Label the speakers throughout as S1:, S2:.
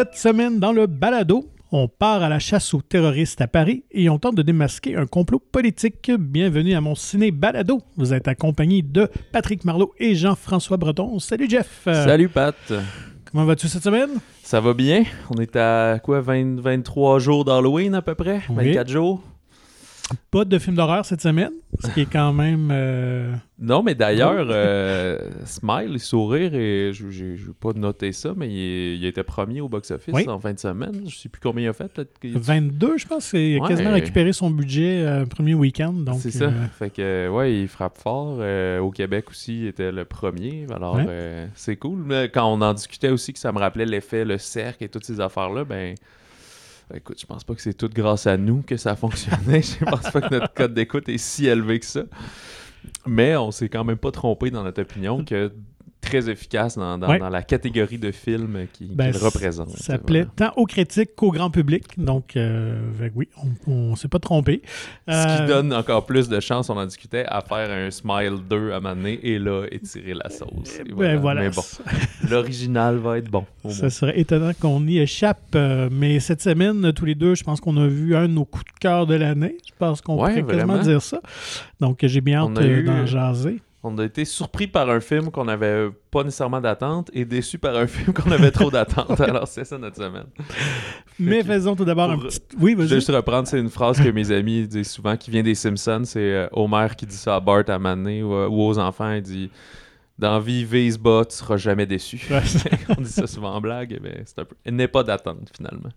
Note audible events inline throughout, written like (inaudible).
S1: Cette semaine, dans le balado, on part à la chasse aux terroristes à Paris et on tente de démasquer un complot politique. Bienvenue à mon ciné balado. Vous êtes accompagné de Patrick Marlot et Jean-François Breton. Salut Jeff.
S2: Salut Pat.
S1: Comment vas-tu cette semaine?
S2: Ça va bien. On est à quoi, 20, 23 jours d'Halloween à peu près?
S1: Oui.
S2: 24 jours?
S1: Pas de film d'horreur cette semaine, ce qui est quand même... euh,
S2: Non, mais d'ailleurs, euh, Smile, Sourire, et je n'ai pas noté ça, mais il, il était premier au box-office
S1: Oui.
S2: en fin de semaine. Je sais plus combien il a fait. peut-être qu'il-
S1: 22, je pense. Il a
S2: Ouais.
S1: quasiment récupéré son budget euh, premier week-end. donc,
S2: C'est ça.
S1: euh,
S2: Fait que, ouais, il frappe fort. Au Québec aussi, il était le premier. Alors,
S1: Ouais.
S2: c'est cool. Mais quand on en discutait aussi, que ça me rappelait l'effet, le cercle et toutes ces affaires-là, ben. Écoute, je pense pas que c'est tout grâce à nous que ça a fonctionné. (laughs) je pense pas que notre code d'écoute est si élevé que ça. Mais on s'est quand même pas trompé dans notre opinion que très efficace dans, dans-
S1: Ouais.
S2: dans la catégorie de films qui,
S1: Ben,
S2: qu'il représente.
S1: Ça plaît tant aux critiques qu'au grand public. Donc, euh, oui, on, on s'est pas trompé.
S2: Ce
S1: Euh,
S2: qui donne encore plus de chance, on en discutait, à faire un Smile 2 à m'amener et là, étirer la sauce. Et
S1: ben voilà.
S2: Mais bon, l'original va être bon.
S1: Ça serait étonnant qu'on y échappe. euh, mais cette semaine, tous les deux, je pense qu'on a vu un de nos coups de cœur de l'année. Je pense qu'on
S2: Ouais,
S1: pourrait quasiment dire ça. Donc, j'ai bien hâte euh, d'en jaser.
S2: On a été surpris par un film qu'on n'avait pas nécessairement d'attente et déçu par un (laughs) film qu'on avait trop d'attente. (laughs) Alors, c'est ça notre semaine.
S1: Mais faisons tout d'abord un petit... Oui,
S2: Je vais
S1: vas-y.
S2: juste reprendre, c'est une phrase que mes amis disent souvent, qui vient des Simpsons. C'est euh, Homer qui dit ça à Bart à Mané ou, ou aux enfants. Il dit Dans vie, vise bas, tu seras jamais déçu.
S1: Ouais. (laughs)
S2: On dit ça souvent en blague, mais c'est un peu. Il n'est pas d'attente finalement.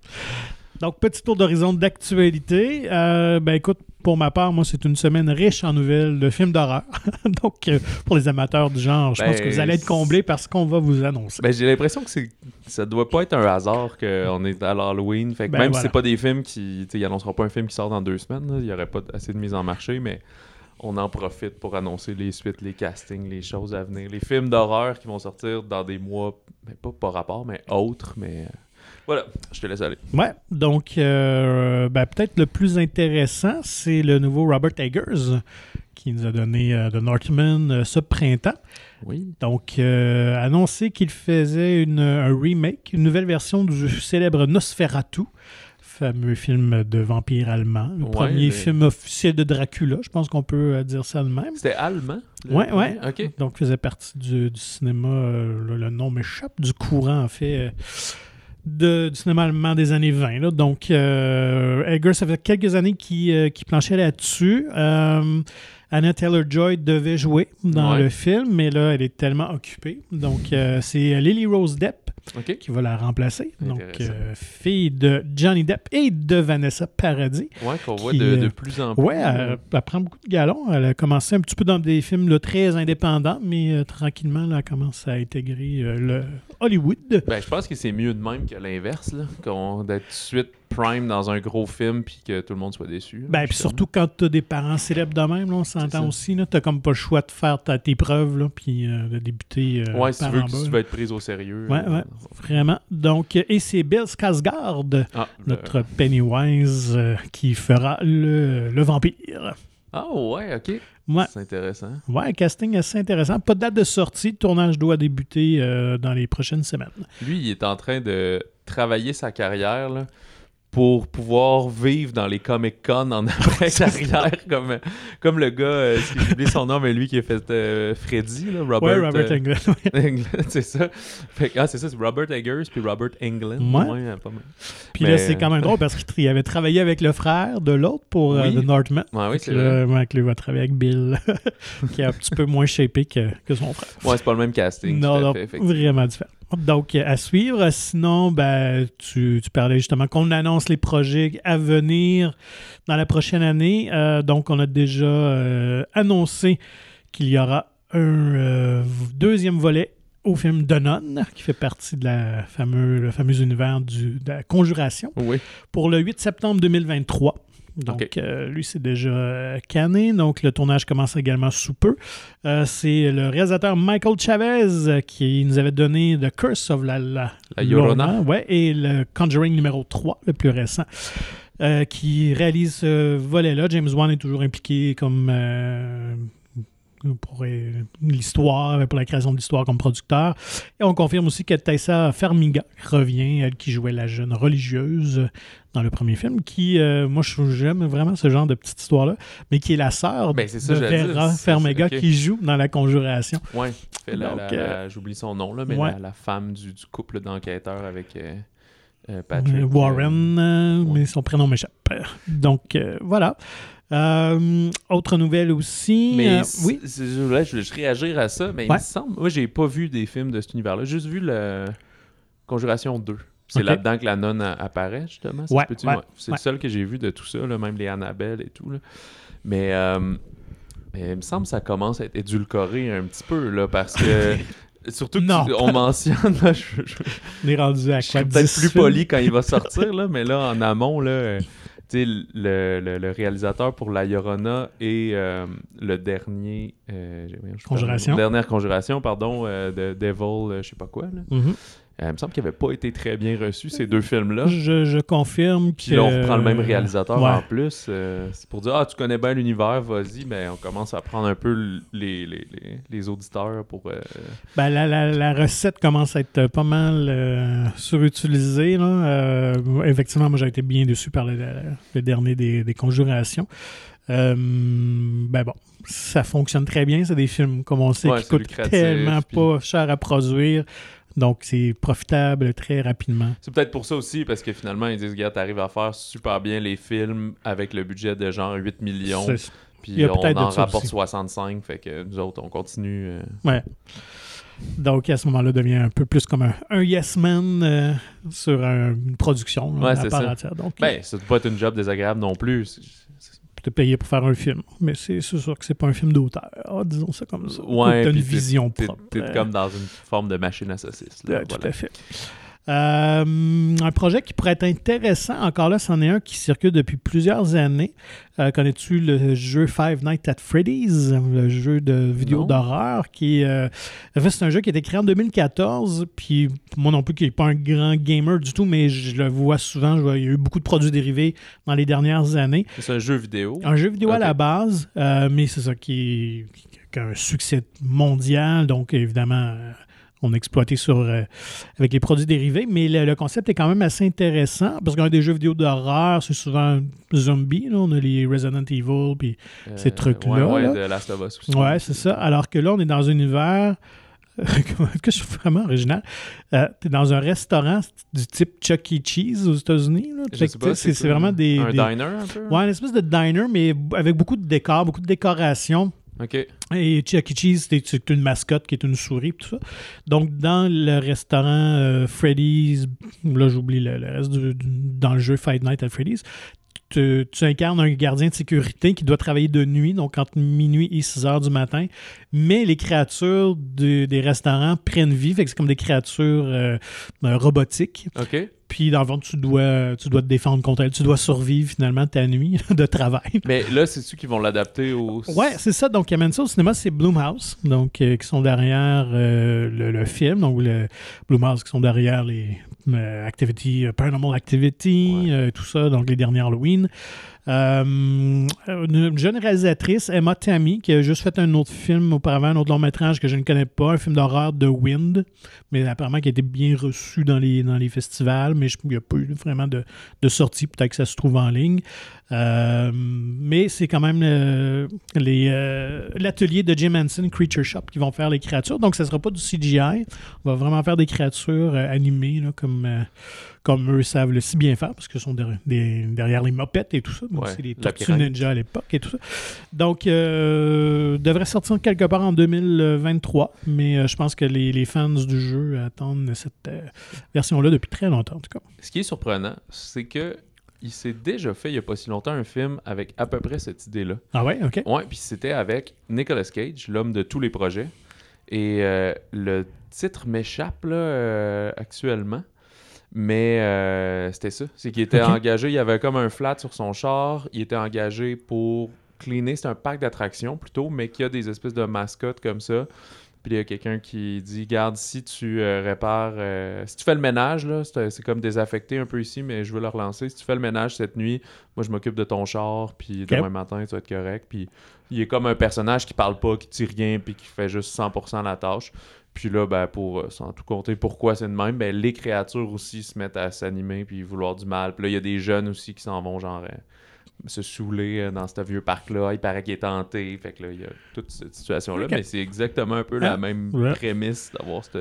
S1: Donc, petit tour d'horizon d'actualité. Euh, ben écoute, pour ma part, moi, c'est une semaine riche en nouvelles de films d'horreur. (laughs) Donc, euh, pour les amateurs du genre, je
S2: Ben,
S1: pense que vous allez être comblés parce qu'on va vous annoncer.
S2: Ben, j'ai l'impression que c'est ça doit pas être un hasard qu'on est à l'Halloween. Fait que
S1: Ben,
S2: même
S1: voilà.
S2: si c'est pas des films qui. Ils annonceront pas un film qui sort dans deux semaines, il y aurait pas assez de mise en marché, mais on en profite pour annoncer les suites, les castings, les choses à venir. Les films d'horreur qui vont sortir dans des mois, ben, pas par rapport, mais autres, mais. Voilà, je te laisse aller.
S1: Ouais, donc euh, ben, peut-être le plus intéressant, c'est le nouveau Robert Eggers qui nous a donné euh, The Northman euh, ce printemps.
S2: Oui.
S1: Donc, euh, annoncé qu'il faisait une, un remake, une nouvelle version du célèbre Nosferatu, fameux film de vampire allemand, le
S2: Ouais,
S1: premier film officiel de Dracula, je pense qu'on peut dire ça de même.
S2: C'était allemand le-
S1: Ouais, ouais.
S2: Ok.
S1: Donc, faisait partie du, du cinéma, le, le nom m'échappe, du courant, en fait, de, du cinéma allemand des années 20. là. Donc, euh, Eggers, ça fait quelques années qu'il euh, planchait là-dessus. Euh, Anna Taylor-Joy devait jouer dans
S2: Ouais.
S1: le film, mais là, elle est tellement occupée. Donc, c'est Lily Rose Depp Qui va la remplacer. Donc, euh, fille de Johnny Depp et de Vanessa Paradis.
S2: Ouais, qu'on voit de, de
S1: euh,
S2: plus en plus.
S1: Ouais, elle, elle prend beaucoup de galons. Elle a commencé un petit peu dans des films là, très indépendants, mais euh, tranquillement, là, elle commence à intégrer euh, le Hollywood.
S2: Ben, je pense que c'est mieux de même que l'inverse, là. qu'on- D'être tout de suite prime dans un gros film puis que tout le monde soit déçu. là,
S1: Ben, puis surtout quand tu as des parents célèbres de même, là, on s'entend aussi. Tu comme pas le choix de faire ta- tes preuves, là, puis euh, de débuter euh,
S2: Ouais, si tu veux, que tu
S1: là.
S2: veux être pris au sérieux.
S1: Ouais,
S2: euh,
S1: ouais. Vraiment. Donc, euh, et c'est Bill Skarsgård,
S2: Ah, le-
S1: notre Pennywise, euh, qui fera le, le vampire.
S2: Ah, ouais, ok.
S1: Ouais.
S2: C'est intéressant.
S1: Ouais, un casting assez intéressant. Pas de date de sortie. Le tournage doit débuter euh, dans les prochaines semaines.
S2: Lui, il est en train de travailler sa carrière là, pour pouvoir vivre dans les Comic-Con en (laughs) après-carrière, comme, comme le gars, euh, j'ai oublié son nom, mais lui qui a fait euh, Freddy, là, Robert.
S1: ouais, Robert
S2: euh,
S1: Englund. (laughs)
S2: Englund, c'est ça. Fait ah, c'est ça, c'est Robert Eggers puis Robert Englund.
S1: Ouais.
S2: pas mal.
S1: Puis là, c'est quand même drôle parce qu'il avait travaillé avec le frère de l'autre pour euh,
S2: Oui.
S1: The Northman.
S2: Ouais, oui, c'est vrai.
S1: lui va travailler avec Bill, (laughs) qui est un petit peu moins shapé que, que son frère.
S2: Ouais, c'est pas le même casting.
S1: non, non,
S2: fait,
S1: vraiment différent. Donc, à suivre. Sinon, ben, tu, tu parlais justement qu'on annonce les projets à venir dans la prochaine année. Euh, donc, on a déjà euh, annoncé qu'il y aura un euh, deuxième volet au film The Nun, qui fait partie de la fameux, le fameux univers du, de la conjuration,
S2: Oui.
S1: pour le 8 septembre 2023. Donc, euh, lui, c'est déjà canné. Donc, le tournage commence également sous peu. Euh, c'est le réalisateur Michael Chavez qui nous avait donné The Curse of la, la,
S2: La Llorona.
S1: ouais, et le Conjuring numéro 3, le plus récent, euh, qui réalise ce volet-là. James Wan est toujours impliqué comme, euh, pour euh, l'histoire, pour la création de l'histoire comme producteur. Et on confirme aussi que Tessa Farmiga revient, elle qui jouait la jeune religieuse dans le premier film, qui, euh, moi, je- j'aime vraiment ce genre de petite histoire-là, mais qui est la sœur
S2: Ben,
S1: de Vera Farmiga
S2: c'est- ok.
S1: qui joue dans La Conjuration.
S2: La- la- j'oublie son nom, là, mais
S1: ouais.
S2: la, la femme du, du couple d'enquêteurs avec euh, euh, Patrick.
S1: Euh, Warren, euh, mais son prénom m'échappe. Donc, euh, voilà. Euh, autre nouvelle aussi.
S2: Mais
S1: euh, oui.
S2: c'est- je voulais réagir à ça, mais il me semble. Moi, j'ai pas vu des films de cet univers-là. J'ai juste vu le Conjuration 2. C'est là-dedans que la nonne apparaît, justement.
S1: Ouais, ouais,
S2: C'est le seul que j'ai vu de tout ça, là, même les Annabelle et tout. là. Mais, euh, mais il me semble que ça commence à être édulcoré un petit peu, là, parce que. (laughs) Surtout qu'on mentionne, là, je, je-
S1: On est rendu à
S2: je peut-être
S1: 10
S2: plus poli quand il va sortir, là, mais là, en amont, là, le, le- le réalisateur pour La Llorona et euh, le dernier... euh, voyons, parle-
S1: Conjuration.
S2: Dernière conjuration, pardon, euh, de Devil, je sais pas quoi. Là.
S1: Mhm.
S2: Euh, il me semble qu'il n'avait pas été très bien reçu, ces deux films-là.
S1: Je, je confirme
S2: Puis
S1: que...
S2: là, on reprend le même réalisateur
S1: Ouais.
S2: en plus. euh, c'est pour dire, ah, tu connais bien l'univers, vas-y. Ben, on commence à prendre un peu les, les, les, les auditeurs pour... euh,
S1: Ben, la, la- la recette commence à être pas mal euh, surutilisée. Là. Euh, effectivement, moi, j'ai été bien déçu par le, le dernier des, des conjurations. Euh, ben bon, ça fonctionne très bien. C'est des films, comme on sait,
S2: Ouais,
S1: qui coûtent tellement
S2: puis-
S1: pas cher à produire. Donc, c'est profitable très rapidement.
S2: C'est peut-être pour ça aussi, parce que finalement, ils disent, regarde, t'arrives à faire super bien les films avec le budget de genre 8 millions, puis on en rapporte
S1: aussi.
S2: 65, fait que nous autres, on continue. euh,
S1: Ouais. Donc, à ce moment-là, devient un peu plus comme un, un yes man euh, sur un- une production là,
S2: Ouais,
S1: à
S2: c'est
S1: part
S2: ça.
S1: entière. Donc,
S2: Ben, ça doit pas être une job désagréable non plus.
S1: Te payer pour faire un film. Mais c'est sûr que c'est pas un film d'auteur, ah, disons ça comme ça.
S2: Ouais,
S1: T'as une vision propre.
S2: t'es comme dans une forme de machine à saucisses. là,
S1: Tout
S2: voilà.
S1: à fait. Euh, un projet qui pourrait être intéressant, encore là, c'en est un qui circule depuis plusieurs années. Euh, Connais-tu le jeu Five Nights at Freddy's, le jeu de vidéo d'horreur qui euh, en fait, c'est un jeu qui a été créé en 2014, puis moi non plus qui n'est pas un grand gamer du tout, mais je le vois souvent, je vois- il y a eu beaucoup de produits dérivés dans les dernières années.
S2: C'est un jeu vidéo.
S1: Un jeu vidéo à la base, euh, mais c'est ça qui, qui a un succès mondial. Donc, évidemment, euh, on a exploité sur, euh, avec les produits dérivés. Mais le, le concept est quand même assez intéressant parce qu'on a des jeux vidéo d'horreur, c'est souvent zombie. Là. On a les Resident Evil. Puis, ces trucs-là,
S2: Ouais, ouais,
S1: là.
S2: de Last of Us aussi.
S1: ouais, c'est ça. Alors que là, on est dans un univers. (laughs) que je suis vraiment original. tu es dans un restaurant du type Chuck E. Cheese aux États-Unis. c'est vraiment des.
S2: Un
S1: des-
S2: diner un peu?
S1: Ouais, une espèce de diner, mais avec beaucoup de décors, beaucoup de décorations.
S2: Ok.
S1: Et Chuck E. Cheese, c'est une mascotte qui est une souris, tout ça. Donc, dans le restaurant euh, Freddy's, là, j'oublie le, reste dans le jeu Fight Night at Freddy's, tu, tu incarnes un gardien de sécurité qui doit travailler de nuit, donc entre minuit et 6 heures du matin. Mais les créatures de- des restaurants prennent vie, fait que c'est comme des créatures euh, robotiques.
S2: Ok.
S1: Puis, dans le fond, tu dois, tu dois te défendre contre elles. Tu dois survivre finalement ta nuit (laughs) de travail.
S2: Mais là, c'est ceux qui vont l'adapter au.
S1: Ouais, c'est ça. Donc, qui amène ça au cinéma, c'est Bloomhouse, donc euh, qui sont derrière euh, le, le film, donc le Bloomhouse qui sont derrière les Activity, euh, Paranormal Activity,
S2: Ouais.
S1: euh, tout ça, donc les derniers Halloween. Euh, une jeune réalisatrice, Emma Tammy, qui a juste fait un autre film auparavant, un autre long métrage que je ne connais pas, un film d'horreur de Wind, mais apparemment qui a été bien reçu dans les, dans les festivals, mais je- il n'y a pas eu vraiment de, de sortie, peut-être que ça se trouve en ligne. Euh, mais c'est quand même euh, euh, l'atelier de Jim Henson Creature Shop qui vont faire les créatures. Donc, ça ne sera pas du CGI. On va vraiment faire des créatures animées, là, comme, comme eux savent le si bien faire, parce qu'ils sont des- derrière les mopettes et tout ça. Donc,
S2: Ouais,
S1: c'est les Tortues. Ninja à l'époque et tout ça. Donc, devrait sortir quelque part en 2023. Mais je pense que les, les fans du jeu attendent cette version-là depuis très longtemps, en tout cas.
S2: Ce qui est surprenant, c'est que il s'est déjà fait il y a pas si longtemps un film avec à peu près cette idée-là.
S1: Ah ouais, OK.
S2: Ouais, puis c'était avec Nicolas Cage, l'homme de tous les projets. Et euh, le titre m'échappe là euh, actuellement. Mais euh, c'était ça. C'est qu'il était engagé, il y avait comme un flat sur son char. Il était engagé pour cleaner. C'est un parc d'attractions plutôt, mais qui a des espèces de mascottes comme ça Puis il y a quelqu'un qui dit Garde, si tu euh, répares, euh, si tu fais le ménage, là, c'est comme désaffecté un peu ici, mais je veux le relancer. Si tu fais le ménage cette nuit, moi je m'occupe de ton char, puis demain matin tu vas être correct. Puis il est comme un personnage qui parle pas, qui dit rien, puis qui fait juste 100% la tâche. Puis là, ben, pour, euh, sans tout compter pourquoi c'est de même, ben, les créatures aussi se mettent à s'animer puis vouloir du mal. Puis là, il y a des jeunes aussi qui s'en vont, genre, se saouler euh, dans ce vieux parc-là. Il paraît qu'il est tenté. Fait que là, il y a toute cette situation-là. Mais c'est exactement un peu la
S1: Ah,
S2: même
S1: ouais.
S2: prémisse d'avoir ce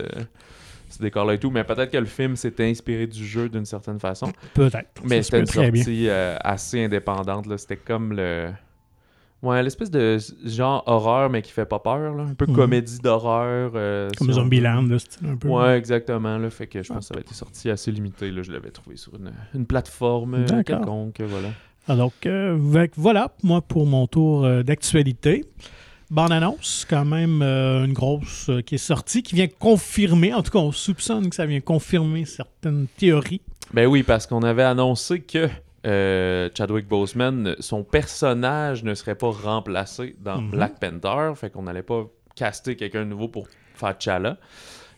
S2: ce décor-là et tout. Mais peut-être que le film s'est inspiré du jeu d'une certaine façon.
S1: Peut-être.
S2: Mais c'était une sortie euh, assez indépendante. là. C'était comme le. Ouais, l'espèce de genre horreur, mais qui fait pas peur. Là. Un peu
S1: Mhm.
S2: comédie d'horreur. euh,
S1: Comme
S2: on
S1: Zombieland, là, style un peu.
S2: Ouais, exactement. Là, fait que je pense que ça avait été sorti assez limité. Là. Je l'avais trouvé sur une, une plateforme quelconque. Voilà.
S1: Donc, vec- voilà, moi, pour mon tour euh, d'actualité. Bande-annonce, quand même euh, une grosse euh, qui est sortie, qui vient confirmer, en tout cas, on soupçonne que ça vient confirmer certaines théories.
S2: Ben oui, parce qu'on avait annoncé que euh, Chadwick Boseman, son personnage ne serait pas remplacé dans
S1: Mhm.
S2: Black Panther. Fait qu'on n'allait pas caster quelqu'un de nouveau pour faire T'Challa.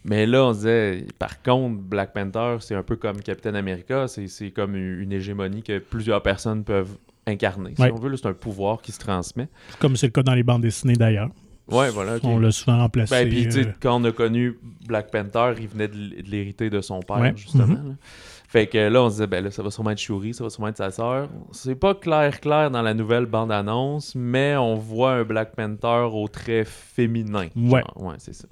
S2: Mais là, on disait, par contre, Black Panther, c'est un peu comme Captain America. C'est comme une hégémonie que plusieurs personnes peuvent incarner. Si
S1: Ouais.
S2: on veut, c'est un pouvoir qui se transmet.
S1: Comme c'est le cas dans les bandes dessinées d'ailleurs.
S2: Ouais, voilà.
S1: On l'a souvent remplacé.
S2: Ben, puis,
S1: euh,
S2: quand on a connu Black Panther, il venait de l'hériter de son père,
S1: Ouais.
S2: justement.
S1: Mhm.
S2: là. Fait que là, on se disait, ben là, ça va sûrement être Shuri, ça va sûrement être sa sœur. C'est pas clair, clair dans la nouvelle bande-annonce, mais on voit un Black Panther au trait féminin.
S1: Ouais.
S2: Genre, ouais, c'est ça.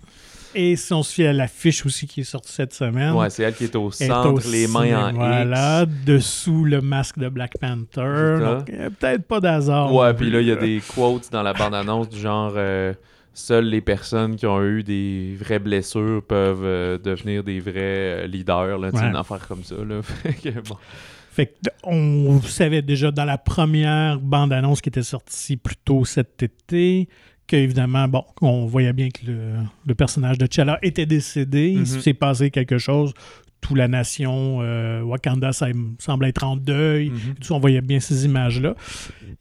S1: Et si on se fie à l'affiche aussi qui est sortie cette semaine.
S2: Ouais, c'est elle qui est au
S1: est
S2: centre,
S1: au
S2: les mains en
S1: Voilà,
S2: X.
S1: dessous le masque de Black Panther. Donc, euh, peut-être pas d'hasard.
S2: Ouais, puis là, il y a des quotes dans la bande-annonce du genre euh, Seules les personnes qui ont eu des vraies blessures peuvent euh, devenir des vrais euh, leaders, là,
S1: Ouais.
S2: une affaire comme ça. Là. (laughs) Bon.
S1: Fait que on savait déjà dans la première bande-annonce qui était sortie plus tôt cet été qu'évidemment, bon, on voyait bien que le, le personnage de T'Challa était décédé.
S2: Mhm.
S1: Il s'est passé quelque chose. Toute la nation euh, Wakanda ça me semble être en deuil. Tout ça, on voyait bien ces images-là.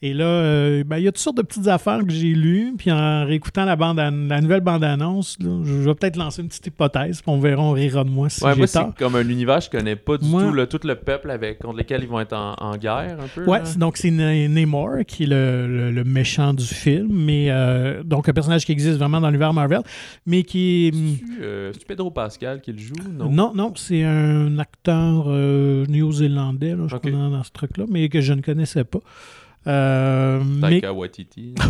S1: Et là, euh, ben, il y a toutes sortes de petites affaires que j'ai lues. Puis en réécoutant la, bande la nouvelle bande-annonce, je vais peut-être lancer une petite hypothèse. Puis on verra, on rira de moi si
S2: Ouais,
S1: j'ai tort.
S2: c'est comme un univers que je connais pas du
S1: Moi-
S2: tout. Là, tout le peuple avec, contre lequel ils vont être en, en guerre, un peu.
S1: Ouais, c'est- donc c'est Na- Namor qui est le, le- le méchant du film, mais euh, donc un personnage qui existe vraiment dans l'univers Marvel, mais qui est.
S2: C'est-tu, c'est-tu Pedro Pascal qui le joue? Non.
S1: Non, non, c'est un acteur euh, néo-zélandais, je
S2: Ok.
S1: crois, dans, ce truc-là, mais que je ne connaissais pas. Euh, mais
S2: Taika Waititi. (laughs)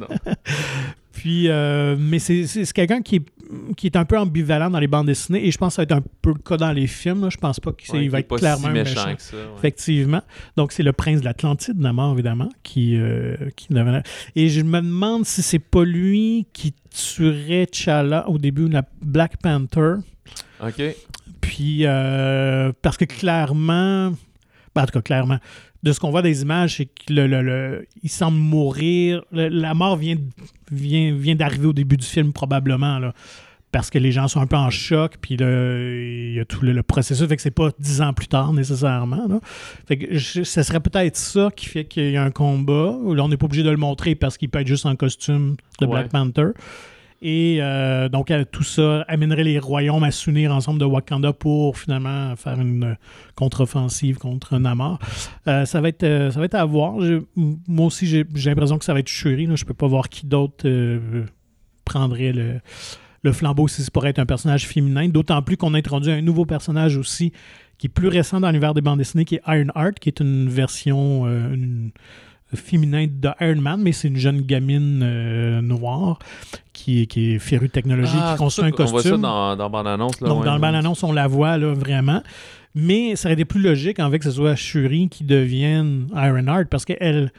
S2: Non. (laughs)
S1: puis, euh, mais c'est quelqu'un qui est, qui est un peu ambivalent dans les bandes dessinées, et je pense que ça va être un peu le cas dans les films. là. Je pense pas qu'il
S2: Ouais,
S1: va être clairement
S2: si méchant,
S1: méchant.
S2: que ça. ouais.
S1: Effectivement. Donc, c'est le prince de l'Atlantide, Namor, évidemment, qui, euh, qui devenait- Et je me demande si c'est pas lui qui tuerait T'Challa au début de la Black Panther.
S2: Ok.
S1: Puis, euh, parce que clairement, ben, en tout cas, clairement, de ce qu'on voit des images, c'est qu'il le, le- le- il semble mourir. La mort vient, vient, vient d'arriver au début du film, probablement, là, parce que les gens sont un peu en choc, puis il y a tout le, le processus, fait que c'est pas dix ans plus tard, nécessairement. là. Fait que je- ce serait peut-être ça qui fait qu'il y a un combat. Là, on n'est pas obligé de le montrer parce qu'il peut être juste en costume de
S2: Ouais.
S1: Black Panther. Et euh, donc, tout ça amènerait les royaumes à s'unir ensemble de Wakanda pour finalement faire une contre-offensive contre Namor. Euh, ça, va être, euh, ça va être à voir. Moi aussi, j'ai l'impression que ça va être Shuri. Là. Je peux pas voir qui d'autre prendrait le, flambeau si c'est pour être un personnage féminin. D'autant plus qu'on a introduit un nouveau personnage aussi qui est plus récent dans l'univers des bandes dessinées, qui est Ironheart, qui est une version féminin de Iron Man, mais c'est une jeune gamine euh, noire qui, qui est férue de technologie,
S2: Ah,
S1: qui construit un
S2: ça qu'on voit ça
S1: costume.
S2: dans, dans bande-annonce.
S1: Donc,
S2: ouais.
S1: dans le bande-annonce, on la voit là, vraiment. Mais ça aurait été plus logique en fait que ce soit Shuri qui devienne Ironheart parce qu'elle,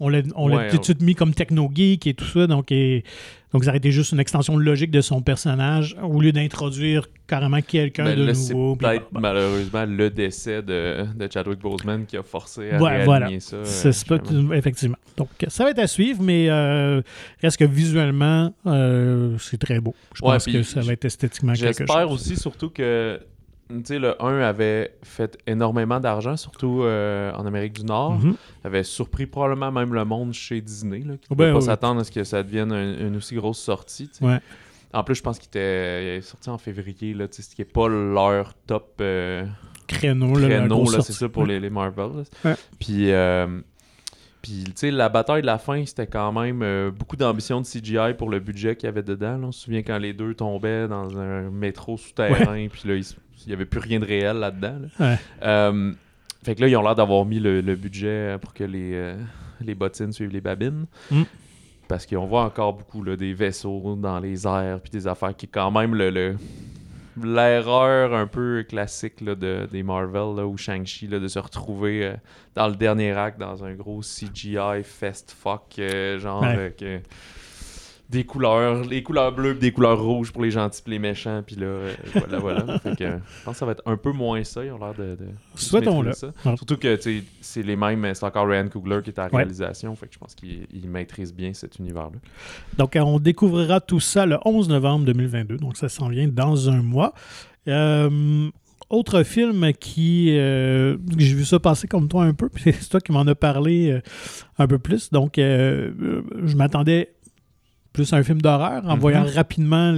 S1: on l'a
S2: Ouais,
S1: tout de suite mis comme techno-geek et tout ça. Donc, et- donc, ça aurait été juste une extension logique de son personnage au lieu d'introduire carrément quelqu'un
S2: Ben,
S1: de
S2: là,
S1: nouveau.
S2: peut-être malheureusement le décès de, de Chadwick Boseman qui a forcé à
S1: Ouais, voilà.
S2: ça. euh,
S1: effectivement. Donc, ça va être à suivre, mais euh, reste que visuellement, euh, c'est très beau? Je
S2: Ouais,
S1: pense que ça va être esthétiquement quelque chose.
S2: J'espère aussi surtout que tu sais, le 1 avait fait énormément d'argent, surtout euh, en Amérique du Nord.
S1: Mhm.
S2: avait surpris probablement même le monde chez Disney, là, qui ne
S1: Ben
S2: pas s'attendre à ce que ça devienne un- une aussi grosse sortie.
S1: Ouais.
S2: En plus, je pense qu'il était il est sorti en février, là, ce qui est pas leur top euh,
S1: Créneau,
S2: créneau, c'est ça pour
S1: Ouais.
S2: les, les Marvel. Puis, euh, puis tu sais, la bataille de la fin, c'était quand même euh, beaucoup d'ambition de CGI pour le budget qu'il y avait dedans. là. On se souvient quand les deux tombaient dans un métro souterrain, puis là, il s- il y avait plus rien de réel là-dedans. là.
S1: Ouais.
S2: Euh, fait que là, ils ont l'air d'avoir mis le, le budget pour que les, euh, les bottines suivent les babines.
S1: Mm.
S2: Parce qu'on voit encore beaucoup là, des vaisseaux dans les airs, puis des affaires qui quand même le. le- L'erreur un peu classique là, de, des Marvel là, ou Shang-Chi de se retrouver euh, dans le dernier acte dans un gros CGI fest fuck euh, genre
S1: Ouais.
S2: euh, que des couleurs, les couleurs bleues des couleurs rouges pour les gentils pis les méchants puis là euh, voilà voilà. (laughs) fait que, je pense que ça va être un peu moins ça, ils ont l'air de, de
S1: Souhaitons-le.
S2: Surtout que tu sais, c'est les mêmes, c'est encore Ryan Coogler qui est à la
S1: Ouais.
S2: réalisation, fait que je pense qu'il il maîtrise bien cet univers-là.
S1: Donc, euh, on découvrira tout ça le 11 novembre 2022. Donc, ça s'en vient dans un mois. Euh, autre film qui. euh, J'ai vu ça passer comme toi un peu, (laughs) puis c'est toi qui m'en as parlé euh, un peu plus. Donc, euh, je m'attendais plus un film d'horreur en
S2: Mhm.
S1: voyant rapidement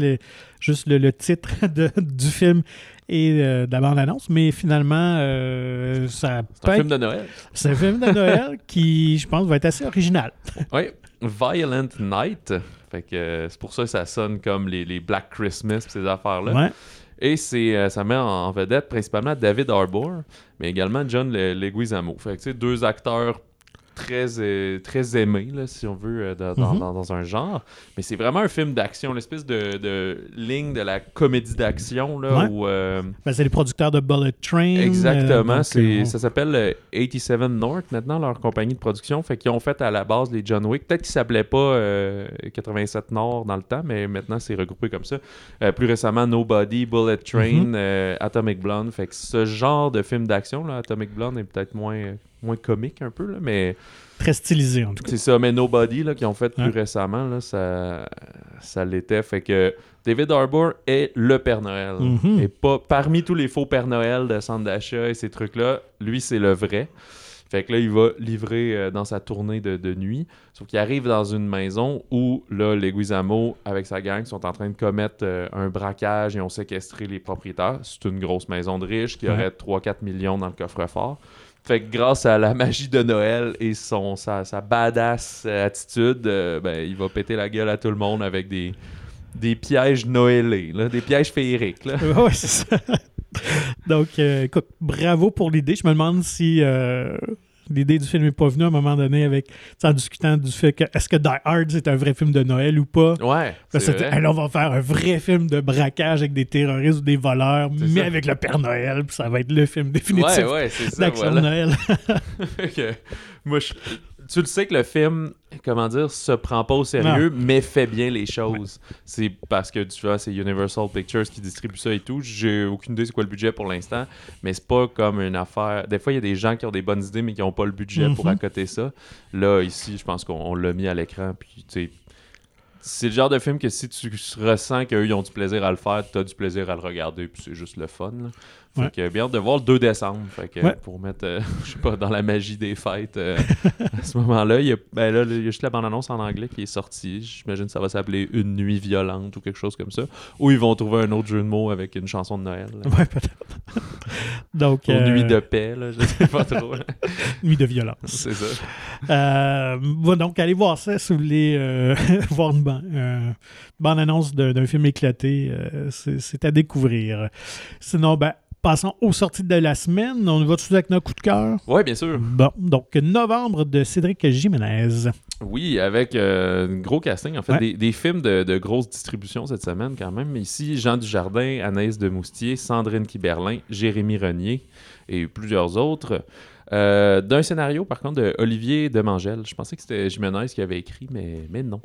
S1: juste le, le titre (laughs) de- du film et euh, de la bande-annonce. Mais finalement, euh, ça
S2: C'est un film de Noël.
S1: c'est un film de Noël (laughs) qui, je pense, va être assez original.
S2: Oui, Violent Night. Fait que euh, c'est pour ça que ça sonne comme les, les Black Christmas ces affaires-là.
S1: Ouais.
S2: Et c'est, euh, ça met en, vedette principalement David Harbour, mais également John Le- Leguizamo. Fait que tu sais, deux acteurs très, euh, très aimés, là, si on veut, euh, dans,
S1: Mhm.
S2: dans- dans un genre. Mais c'est vraiment un film d'action, l'espèce de, de ligne de la comédie d'action, là,
S1: Ouais.
S2: euh,
S1: Ben, c'est les producteurs de Bullet Train.
S2: Exactement. c'est, ça s'appelle euh, 87 North maintenant, leur compagnie de production. Fait qu'ils ont fait à la base les John Wick. Peut-être qu'ils s'appelaient pas euh, 87 Nord dans le temps, mais maintenant c'est regroupé comme ça. Plus récemment, Nobody, Bullet Train,
S1: Mhm.
S2: Atomic Blonde. Fait que ce genre de film d'action, là, Atomic Blonde est peut-être moins, moins comique un peu, là, mais
S1: très stylisé en tout cas.
S2: c'est ça. Mais Nobody, là, qu'ils ont fait plus récemment, là, ça, ça l'était. Fait que David Harbour est le Père Noël.
S1: Mhm.
S2: Et pas parmi tous les faux Père Noël de centre d'achat et ces trucs-là, lui, c'est le vrai. Fait que là, il va livrer euh, dans sa tournée de, de nuit. Sauf qu'il arrive dans une maison où, là, les Guizamo, avec sa gang, sont en train de commettre euh, un braquage et ont séquestré les propriétaires. C'est une grosse maison de riches qui
S1: Ouais.
S2: aurait 3-4 millions dans le coffre-fort. Fait que grâce à la magie de Noël et son, sa, sa badass euh, attitude, euh, ben, il va péter la gueule à tout le monde avec des, des pièges noëlés, des pièges féeriques. Là. (laughs)
S1: ouais, c'est ça. Donc, euh, écoute, bravo pour l'idée. Je me demande si l'idée du film n'est pas venue à un moment donné avec, en discutant du fait que est-ce que Die Hard c'est un vrai film de Noël ou pas?
S2: Ouais,
S1: Parce que hey, là, on va faire un vrai film de braquage avec des terroristes ou des voleurs, mais
S2: ça.
S1: avec le Père Noël, puis ça va être le film définitif
S2: Ouais, ouais, c'est ça,
S1: d'action
S2: voilà.
S1: de Noël. (laughs)
S2: Que, moi, je- tu le sais que le film, comment dire, se prend pas au sérieux, mais fait bien les choses. C'est parce que, tu vois, c'est Universal Pictures qui distribue ça et tout. J'ai aucune idée c'est quoi le budget pour l'instant, mais c'est pas comme une affaire... Des fois, il y a des gens qui ont des bonnes idées, mais qui ont pas le budget pour
S1: Mhm.
S2: accoter ça. Là, ici, je pense qu'on on l'a mis à l'écran, puis, tu sais... C'est le genre de film que si tu ressens qu'eux ils ont du plaisir à le faire, tu as du plaisir à le regarder, puis c'est juste le fun. là. Fait que bien hâte de voir le 2 décembre. Fait que,
S1: Ouais.
S2: pour mettre, euh, (laughs) je sais pas, dans la magie des fêtes, euh, à ce moment-là, il y a, ben là, il y a juste la bande-annonce en anglais qui est sortie. J'imagine que ça va s'appeler Une nuit violente ou quelque chose comme ça. Ou ils vont trouver un autre jeu de mots avec une chanson de Noël. là. (laughs)
S1: ouais, peut-être. (laughs) Donc,
S2: Ou
S1: euh,
S2: Nuit de paix, là, je sais pas trop.
S1: nuit de violence.
S2: C'est ça.
S1: Euh, bon, donc, allez voir ça si vous voulez euh, voir une ban- euh, bande-annonce d'un film éclaté. euh, c'est à découvrir. Sinon, ben, passons aux sorties de la semaine. On va tout avec notre coup de cœur.
S2: Ouais, bien sûr.
S1: Bon, donc, novembre de Cédric Jiménez.
S2: Oui, avec euh, un gros casting, en fait,
S1: Ouais.
S2: des, des films de, de grosse distribution cette semaine quand même. Ici, Jean Dujardin, Anaïs de Moustier, Sandrine Kiberlin, Jérémy Renier et plusieurs autres. Euh, D'un scénario, par contre, de Olivier Demangel. Je pensais que c'était Jiménez qui avait écrit, mais, mais non.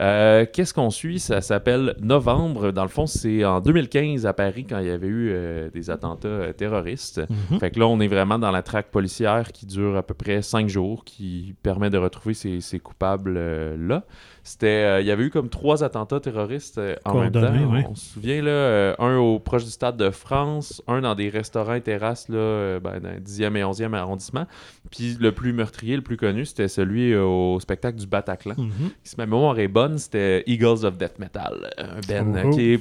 S2: Euh, Qu'est-ce qu'on suit? Ça s'appelle Novembre. Dans le fond, c'est en 2015 à Paris quand il y avait eu euh, des attentats euh, terroristes.
S1: Mhm.
S2: Fait que là, on est vraiment dans la traque policière qui dure à peu près cinq jours, qui permet de retrouver ces, ces coupables-là. C'était, il y avait eu comme trois attentats terroristes en même temps.
S1: Ouais.
S2: On se souvient, là, un au proche du Stade de France, un dans des restaurants et terrasses là, ben, dans le 10e et 11e arrondissement. Puis le plus meurtrier, le plus connu, c'était celui au spectacle du Bataclan.
S1: Mhm.
S2: Si ma mémoire est bonne, c'était Eagles of Death Metal. Un euh,
S1: Oh, oh.
S2: qui est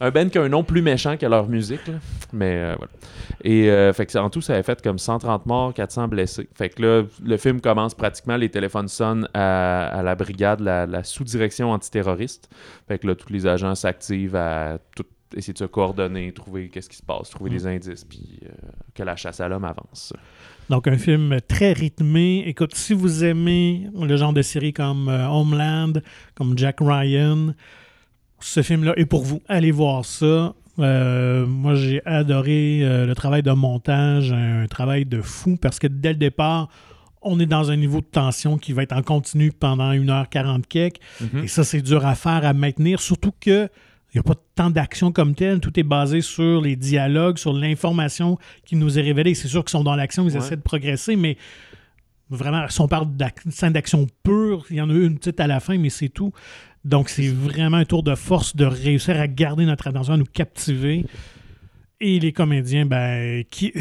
S2: un band qui a un nom plus méchant que leur musique. là. Mais euh, voilà. Et euh, fait que en tout, ça avait fait comme 130 morts, 400 blessés. Fait que là, le film commence pratiquement, les téléphones sonnent à, à la brigade, la, la sous-direction antiterroriste. Fait que là, tous les agents s'activent à tout essayer de se coordonner, trouver qu'est-ce qui se passe, trouver
S1: Mm.
S2: des indices, puis euh, que la chasse à l'homme avance.
S1: Donc, un film très rythmé. Écoute, si vous aimez le genre de série comme euh, Homeland, comme Jack Ryan, ce film-là est pour vous. Allez voir ça. Euh, moi, j'ai adoré euh, le travail de montage, un travail de fou, parce que dès le départ, on est dans un niveau de tension qui va être en continu pendant 1h40 quelques.
S2: Mhm.
S1: Et ça, c'est dur à faire, à maintenir, surtout que il n'y a pas tant d'action comme telle. Tout est basé sur les dialogues, sur l'information qui nous est révélée. C'est sûr qu'ils sont dans l'action, ils
S2: Ouais.
S1: essaient de progresser, mais vraiment, si on parle scène d'action pure, il y en a une petite à la fin, mais c'est tout. Donc, c'est vraiment un tour de force de réussir à garder notre attention, à nous captiver. Et les comédiens, ben, qui,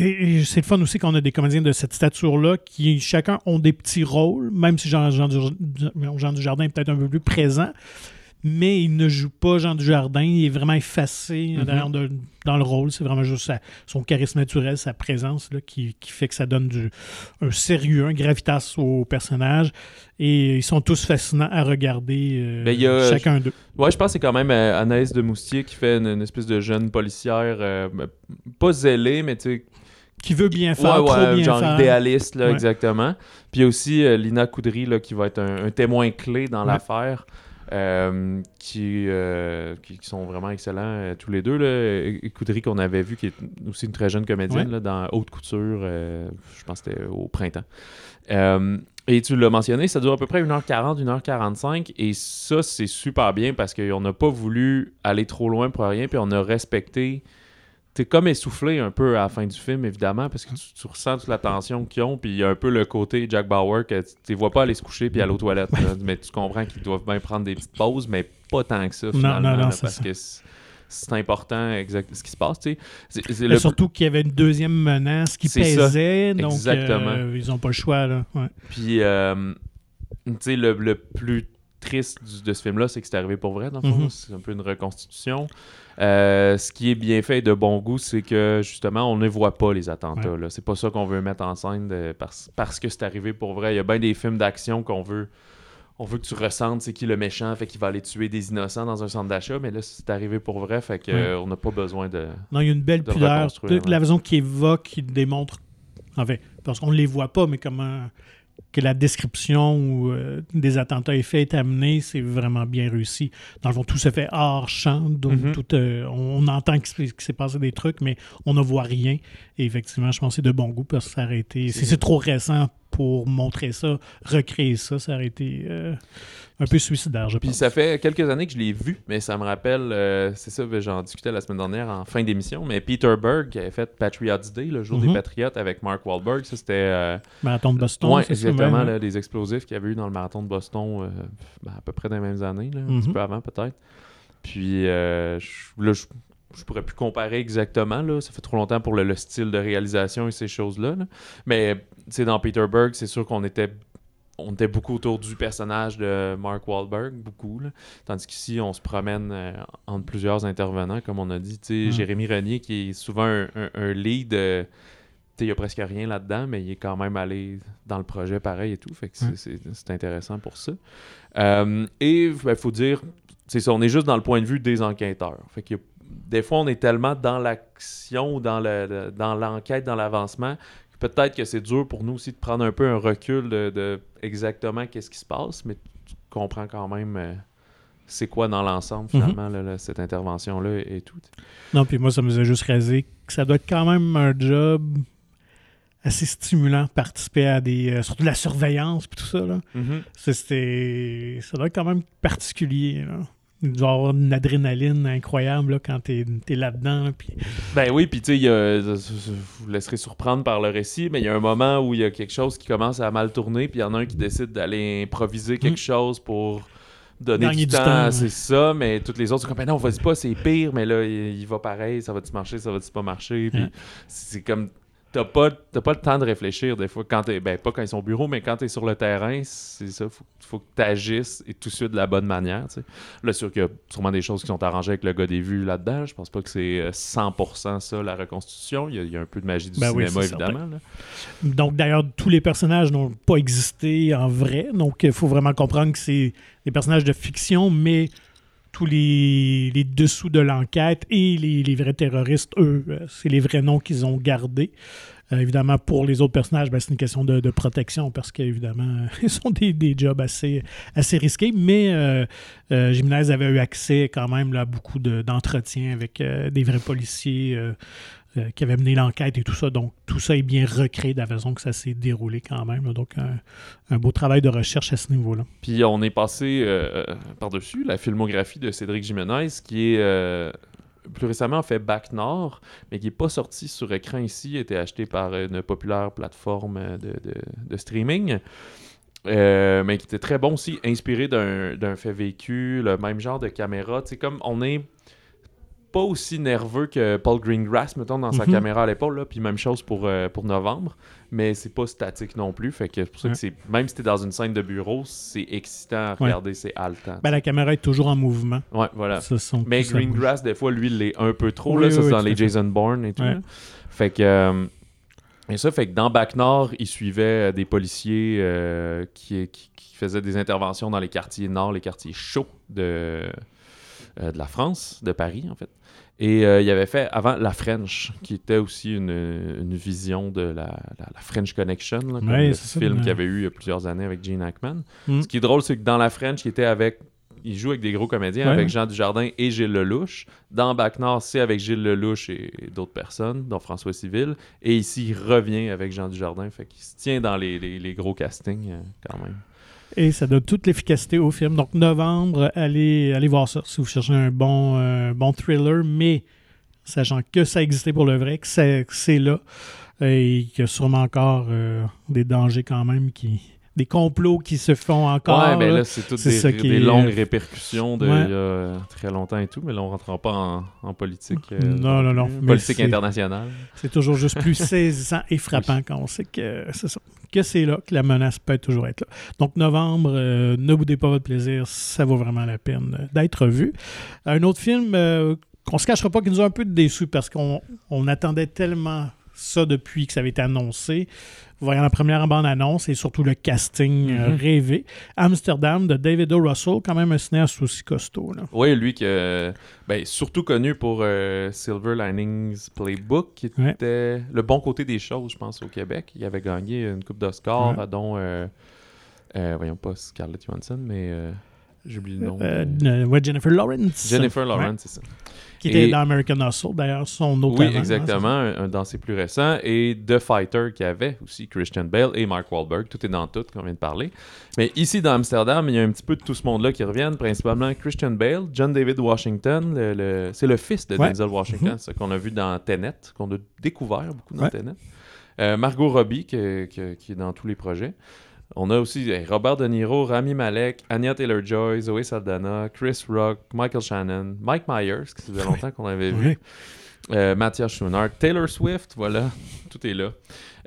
S1: c'est le fun aussi qu'on a des comédiens de cette stature-là qui, chacun, ont des petits rôles, même si Jean, Jean, Du- Jean Dujardin est peut-être un peu plus présent, mais il ne joue pas Jean Dujardin, il est vraiment effacé
S2: Mhm.
S1: de- dans le rôle. C'est vraiment juste sa- son charisme naturel, sa présence là, qui, qui fait que ça donne du, un sérieux, un gravitas au personnage. Et ils sont tous fascinants à regarder, euh,
S2: Ben, y a-
S1: chacun d'eux.
S2: Ouais, je pense que c'est quand même euh, Anaïs de Moustier qui fait une, une espèce de jeune policière, euh, pas zélée, mais tu sais,
S1: Qui veut bien faire,
S2: ouais,
S1: trop
S2: ouais,
S1: bien
S2: genre
S1: faire.
S2: idéaliste, là,
S1: Ouais.
S2: exactement. Puis il y a aussi euh, Lina Coudry, là, qui va être un, un témoin clé dans l'affaire, euh, qui, euh, qui, qui sont vraiment excellents euh, tous les deux. Là. Coudry qu'on avait vu, qui est aussi une très jeune comédienne
S1: Ouais.
S2: là, dans Haute Couture, je pense que c'était au printemps. Et tu l'as mentionné, ça dure à peu près 1h40, 1h45. Et ça, c'est super bien parce qu'on n'a pas voulu aller trop loin pour rien. Puis on a respecté. T'es comme essoufflé un peu à la fin du film, évidemment, parce que tu, tu ressens toute la tension qu'ils ont. Puis il y a un peu le côté Jack Bauer que tu ne vois pas aller se coucher puis aller aux toilettes. là. (laughs) mais tu comprends qu'ils doivent bien prendre des petites pauses, mais pas tant que ça,
S1: Non,
S2: finalement.
S1: non, non,
S2: là,
S1: c'est
S2: parce
S1: ça.
S2: que c'est- important exact, ce qui se passe. tu sais. Le-
S1: surtout qu'il y avait une deuxième menace qui
S2: C'est ça.
S1: pesait, donc
S2: Exactement.
S1: euh, ils n'ont pas le choix. Là. Ouais.
S2: Puis, euh, tu sais, le, le plus triste du- de ce film-là, c'est que c'est arrivé pour vrai, dans le fond.
S1: Mhm.
S2: C'est un peu une reconstitution. Euh, ce qui est bien fait et de bon goût, c'est que, justement, on ne voit pas les attentats. là. C'est pas ça qu'on veut mettre en scène de- parce, parce que c'est arrivé pour vrai. Il y a bien des films d'action qu'on veut... On veut que tu ressentes c'est qui le méchant, fait qu'il va aller tuer des innocents dans un centre d'achat, mais là, c'est arrivé pour vrai, fait que
S1: Ouais.
S2: euh, on n'a pas besoin de...
S1: Non, il y a une belle
S2: De
S1: pudeur. La façon qu'il évoque, qui démontre. En fait, parce qu'on ne les voit pas, mais comment que la description euh, des attentats est faite, est amenée, c'est vraiment bien réussi. Dans le fond, tout se fait hors champ. Donc,
S2: Mhm.
S1: tout, euh, on, entend qu'il s'est- passé des trucs, mais on ne voit rien. Et effectivement, je pense que c'est de bon goût parce que ça aurait été.
S2: C'est-
S1: Si c'est trop récent pour montrer ça, recréer ça, ça aurait été euh, un peu suicidaire, je
S2: Puis
S1: pense.
S2: ça fait quelques années que je l'ai vu, mais ça me rappelle, euh, c'est ça, ben, j'en discutais la semaine dernière en fin d'émission, mais Peter Berg qui avait fait Patriots Day, le jour
S1: Mhm.
S2: des Patriotes avec Mark Wahlberg, ça c'était... euh,
S1: Marathon de Boston. ça,
S2: exactement, là, les explosifs qu'il y avait eu dans le marathon de Boston, euh, ben, à peu près dans les mêmes années, là, un
S1: Mhm.
S2: petit peu avant peut-être. Puis euh, je- là, je, je pourrais plus comparer exactement, là, ça fait trop longtemps pour le, le style de réalisation et ces choses-là, là. mais tu sais, dans Peter Berg, c'est sûr qu'on était on était beaucoup autour du personnage de Mark Wahlberg, beaucoup. là. Tandis qu'ici, on se promène euh, entre plusieurs intervenants, comme on a dit. Tu sais,
S1: Ouais.
S2: Jérémy Renier, qui est souvent un, un- un lead, euh, tu sais, il n'y a presque rien là-dedans, mais il est quand même allé dans le projet pareil et tout. Fait que c'est- c'est intéressant pour ça. Euh, et il faut dire, c'est ça, on est juste dans le point de vue des enquêteurs. Fait que des fois, on est tellement dans l'action ou dans le- dans l'enquête, dans l'avancement, peut-être que c'est dur pour nous aussi de prendre un peu un recul de, de exactement qu'est-ce qui se passe, mais tu comprends quand même euh, c'est quoi dans l'ensemble finalement là, là, cette intervention-là et tout.
S1: Non, puis moi, ça me faisait juste raser que ça doit être quand même un job assez stimulant, participer à des. euh, surtout de la surveillance puis tout ça. Là. Ça, c'était- ça doit être quand même particulier. Là. Il doit y avoir une adrénaline incroyable là, quand t'es es là-dedans.
S2: Ben oui, puis tu sais, vous vous laisserez surprendre par le récit, mais il y a un moment où il y a quelque chose qui commence à mal tourner, puis il y en a un qui décide d'aller improviser quelque
S1: Mm.
S2: chose pour donner du
S1: du
S2: temps,
S1: temps,
S2: c'est
S1: ouais.
S2: ça, mais toutes les autres sont comme, ben non, vas-y pas, c'est pire, mais là, il, il va pareil, ça va-tu marcher, ça va-tu pas marcher, puis
S1: Ouais.
S2: c'est comme, t'as pas, pas le temps de réfléchir des fois. Quand ben, pas quand ils sont au bureau, mais quand tu es sur le terrain, c'est ça. Faut, faut que tu agisses et tout de suite de la bonne manière. Là, sûr qu'il y a sûrement des choses qui sont arrangées avec le gars des vues là-dedans. Je pense pas que c'est 100% ça, la reconstitution. Il y, a, il y a un peu de magie du
S1: Ben
S2: cinéma, évidemment. là.
S1: Donc, d'ailleurs, tous les personnages n'ont pas existé en vrai. Donc, il faut vraiment comprendre que c'est des personnages de fiction, mais tous les, dessous de l'enquête et les, vrais terroristes, eux, euh, c'est les vrais noms qu'ils ont gardés. Euh, évidemment, pour les autres personnages, ben, c'est une question de, protection parce qu'évidemment, (laughs) ils sont des, jobs assez, assez risqués. Mais euh, euh, avait eu accès quand même là, à beaucoup de- d'entretiens avec des vrais policiers euh, euh, qui avaient mené l'enquête et tout ça. Donc, tout ça est bien recréé de la façon que ça s'est déroulé quand même. Donc, un, beau travail de recherche à ce niveau-là.
S2: Puis on est passé euh, par-dessus la filmographie de Cédric Jimenez, qui est euh, plus récemment fait Bac Nord, mais qui n'est pas sorti sur écran ici, a été acheté par une populaire plateforme de, streaming. Euh, mais qui était très bon aussi, inspiré d'un fait vécu, le même genre de caméra. Sais, comme on est pas aussi nerveux que Paul Greengrass, mettons, dans sa
S1: Mhm.
S2: caméra à l'épaule, puis même chose pour, euh, pour novembre, mais c'est pas statique non plus, fait que c'est pour ça que c'est, même si t'es dans une scène de bureau, c'est excitant à
S1: Ouais.
S2: regarder, c'est haletant.
S1: Ben, la caméra est toujours en mouvement.
S2: ouais, voilà. Mais. Greengrass, des fois, lui, il l'est un peu trop,
S1: Oui,
S2: là,
S1: oui,
S2: ça c'est dans les. Jason Bourne et tout.
S1: Ouais.
S2: Fait que... euh, et ça fait que dans Bac Nord, il suivait euh, des policiers euh, qui, qui, qui faisaient des interventions dans les quartiers nord, les quartiers chauds de, de la France, de Paris en fait. Et euh, il avait fait avant La French, qui était aussi une, une vision de la, la- la French Connection, là, comme
S1: Ouais,
S2: le film qu'il avait eu il y a plusieurs années avec Gene Hackman.
S1: Mm.
S2: Ce qui est drôle, c'est que dans La French, il était avec. Il joue avec des gros comédiens,
S1: Ouais,
S2: avec. Jean Dujardin et Gilles Lelouch. Dans Bac Nord, c'est avec Gilles Lelouch et, et d'autres personnes, dont François Civil. Et ici, il revient avec Jean Dujardin. Fait qu'il se tient dans les, les- les gros castings, euh, quand même.
S1: Et ça donne toute l'efficacité au film. Donc, novembre, allez, allez voir ça si vous cherchez un bon, euh, bon thriller, mais sachant que ça existait pour le vrai, que c'est que c'est là, et qu'il y a sûrement encore euh, des dangers quand même, qui, des complots qui se font encore.
S2: ouais, ben
S1: là.
S2: c'est toutes des,
S1: est,
S2: longues répercussions de
S1: ouais.
S2: euh, très longtemps et tout, mais là, on rentrera pas en, en politique. euh,
S1: Non, non, non, mais
S2: Politique internationale.
S1: C'est toujours juste plus (laughs) saisissant et frappant quand on sait que c'est ça, que c'est là, que la menace peut toujours être là. Donc, novembre, euh, ne boudez pas votre plaisir, ça vaut vraiment la peine d'être vu. Un autre film euh, qu'on se cachera pas qui nous a un peu déçus parce qu'on on attendait tellement ça depuis que ça avait été annoncé. Voyant la première bande-annonce et surtout le casting euh,
S2: Mhm.
S1: rêvé. Amsterdam de David O. Russell, quand même un cinéaste aussi costaud. Là.
S2: Oui, lui qui est ben, surtout connu pour euh, Silver Linings Playbook, qui
S1: Ouais.
S2: était le bon côté des choses, je pense, au Québec. Il avait gagné une coupe d'Oscar,
S1: Ouais.
S2: dont, euh, euh, voyons pas Scarlett Johansson, mais j'oublie le nom.
S1: Euh, euh, ouais, Jennifer Lawrence.
S2: Jennifer
S1: Ouais.
S2: Lawrence, c'est ça.
S1: Qui était
S2: Et-
S1: dans American Hustle, d'ailleurs, son autre
S2: Oui,
S1: avant, hein,
S2: exactement, un, un dans ses plus récents. Et The Fighter, qui avait aussi Christian Bale et Mark Wahlberg. Tout est dans tout, qu'on vient de parler. Mais ici, dans Amsterdam, il y a un petit peu de tout ce monde-là qui reviennent, principalement Christian Bale, John David Washington, le- le- c'est le fils de
S1: Ouais.
S2: Denzel Washington,
S1: Mhm.
S2: ce qu'on a vu dans Tenet, qu'on a découvert beaucoup dans
S1: Ouais.
S2: Tenet. Euh, Margot Robbie, qui est dans tous les projets. On a aussi Robert De Niro, Rami Malek, Anya Taylor-Joy, Zoe Saldana, Chris Rock, Michael Shannon, Mike Myers, que ça faisait longtemps qu'on avait vu. Euh, Mathias Schoenaert, Taylor Swift, voilà, (laughs) tout est là.